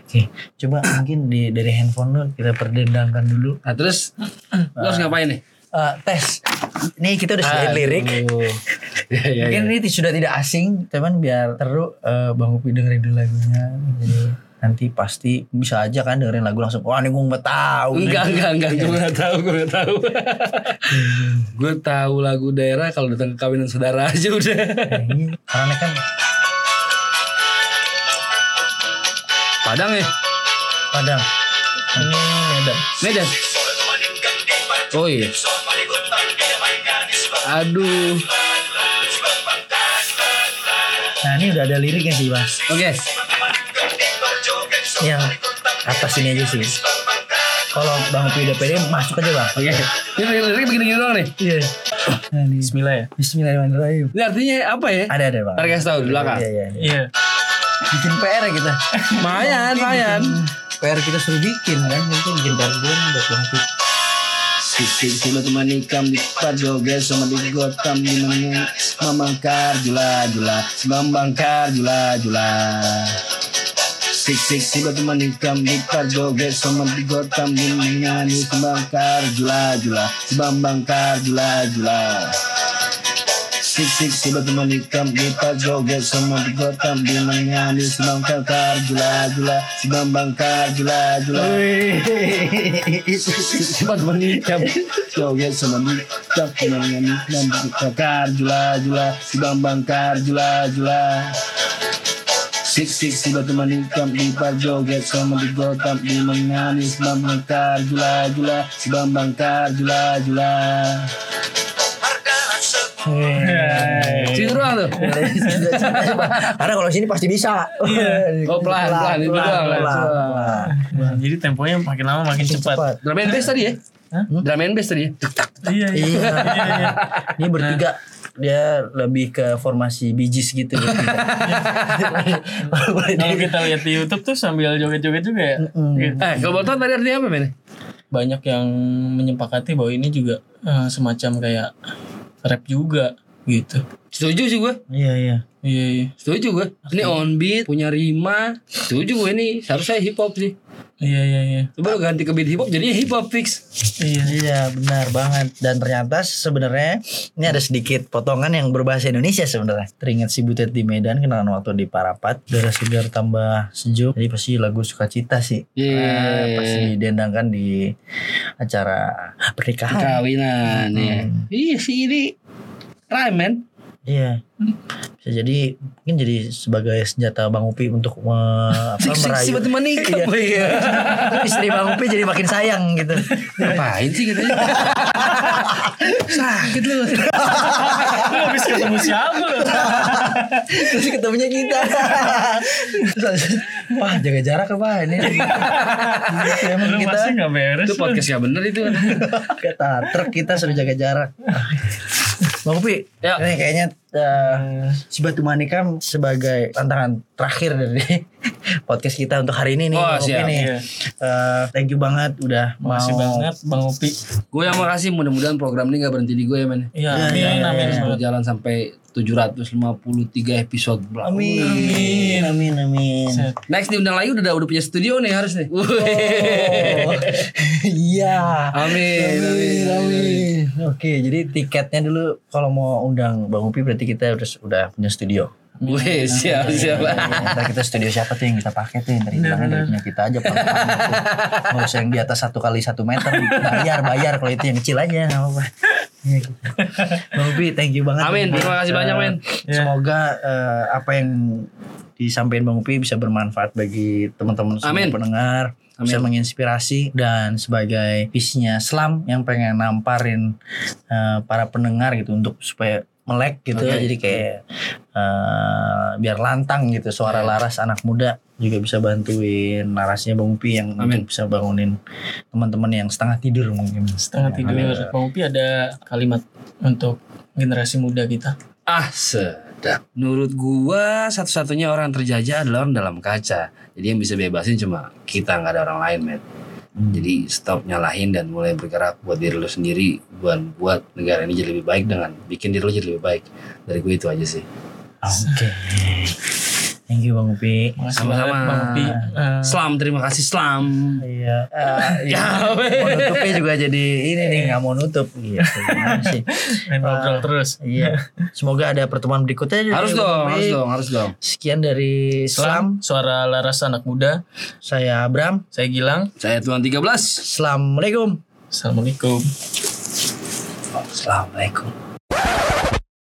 Coba mungkin di dari handphone dulu kita perdendangkan dulu. Nah terus lu harus ngapain nih? Eh, tes. Nih kita udah sediain lirik. [laughs] Ya, ya, Mungkin ya. ini sudah tidak asing, cuman biar seru eh, Bang Upi dengerin dulu lagunya. Jadi nanti pasti bisa aja kan dengerin lagu langsung wah ini gue nggak tahu nih." Enggak enggak enggak gue nggak tahu gue nggak tahu. [laughs] gue tahu lagu daerah kalau datang ke kawinan saudara aja udah. Nah, karena kan Padang ya? Padang ini Medan Medan. Oh iya. Aduh. nah ini udah ada liriknya sih mas Oke. yang atas ini aja sih kalau Bang Upi udah pede masuk aja bang Oke. Ini liriknya begini-gini doang nih. iya nah, ini Bismillah ya. Bismillahirrahmanirrahim Ini artinya apa ya? ada ada bang Ntar kasih tahu di belakang. iya, iya, iya. Bikin PR ya kita. Lumayan, lumayan. PR kita suruh bikin kan? Itu bikin PR gue buat Bang Upi Sisi sila teman ikam di joget sama di gotam di mana memangkar jula jula. Membangkar jula jula. Sik sik sila teman ikam di joget sama di gotam di mana membangkar jula jula. Membangkar jula jula Sik sik sila teman ikam di joget sama di gotam di mana membangkar jula jula membangkar jula jula Cepat menikam Joget sama nikam Nyanyi nanti bakar Jula jula Si bambang kar Jula jula Sik sik si batu manikam Di par joget sama di gotam Di menyanyi Si bambang kar Jula jula Si bambang kar Jula jula Situ doang tuh Karena kalau sini pasti bisa. [laughs] Oh, pelan, pelan, itu doang, pelan. Nah, jadi temponya makin lama makin cepat. Drum and bass tadi ya Drum and bass tadi ya Iya, iya. Iya. iya. Ini bertiga dia lebih ke formasi bijis gitu bertiga. [laughs] Kalau kita lihat di YouTube tuh sambil joget-joget juga ya. Gitu. Eh kalau tadi artinya apa men? Banyak yang menyepakati bahwa ini juga eh, semacam kayak rap juga gitu. Setuju sih gue Iya iya. Iya, iya. Setuju gue Ini on beat Punya rima Setuju gue ini Seharusnya hip hop sih Iya, iya, iya. Coba ganti ke beat hip hop Jadinya hip hop fix Iya. Iya benar banget dan ternyata sebenarnya ini ada sedikit potongan yang berbahasa Indonesia sebenarnya. Teringat si Butet di Medan kenalan waktu di Parapat, udara segar tambah sejuk. Jadi pasti lagu sukacita sih. Iya. Ah, pasti didendangkan di acara pernikahan. Kawinan ya Iya sih ini Rhyme man Iya. Bisa jadi mungkin jadi sebagai senjata Bang Upi untuk me, apa, sik si merayu. batu manikam Iya Istri Bang Upi jadi makin sayang gitu. Ngapain sih katanya Sakit lu [laughs] Lu habis ketemu siapa lu? Terus ketemunya kita. Wah jaga jarak apa ini? Gitu, emang Lu kita masih gak beres. Itu podcast gak bener itu kata truk kita sudah jaga jarak. [laughs] Bang Upi, Ya. ini kayaknya eh, si Batu Manikam sebagai tantangan terakhir dari [laughs] podcast kita untuk hari ini nih. Oh, Bang siap. nih. Iya. Eh, thank you banget udah Makasih mau banget Bang Upi. Gue yang makasih Mudah-mudahan program ini gak berhenti di gue ya men Iya, Iya, amin, iya, amin. iya. Berjalan sampai 753 episode Amin, amin, amin, amin. Set. Next nih undang lagi udah udah punya studio nih harus nih Oh, [laughs] iya. Amin Amin, amin. Oke, jadi tiketnya dulu kalau mau undang Bang Upi berarti kita udah udah punya studio. Wih, siap siap. Ntar kita studio siapa tuh yang kita pakai tuh yang bilangnya dari punya kita aja tuh. Nggak usah yang di atas satu kali satu meter bayar bayar kalau itu yang kecil aja nggak apa-apa. Iya, gitu. Bang Upi, thank you banget. Amin, terima kasih banyak, Eh, men. Semoga eh, apa yang disampaikan Bang Upi bisa bermanfaat bagi teman-teman semua Amin. pendengar. Bisa Amin. menginspirasi dan sebagai visinya Slam yang pengen namparin eh, para pendengar gitu untuk supaya melek gitu ya Oke. jadi kayak eh, biar lantang gitu suara laras anak muda juga bisa bantuin narasinya Bang Upi yang Amin. bisa bangunin teman-teman yang setengah tidur mungkin setengah tidur Bang Upi ada kalimat untuk generasi muda kita Ah, sedap. Menurut gua satu-satunya orang terjajah adalah orang dalam kaca. Jadi yang bisa bebasin cuma kita nggak ada orang lain, men. Jadi stop nyalahin dan mulai bergerak buat diri lo sendiri, buat buat negara ini jadi lebih baik dengan bikin diri lo jadi lebih baik. Dari gue itu aja sih. oke thank you Bang Upi Sama-sama. Bang Upi Eh, Slam, terima kasih Slam. Iya. ya, mau nutupnya juga jadi ini nih nggak mau nutup gitu. [laughs] Gimana sih? main ngobrol terus Iya. Semoga ada pertemuan berikutnya. Harus dong, harus dong, harus dong. Sekian dari Slam. Slam suara laras anak muda Saya Abram. saya Gilang Saya Tuan 13. Assalamualaikum. Assalamualaikum Assalamualaikum.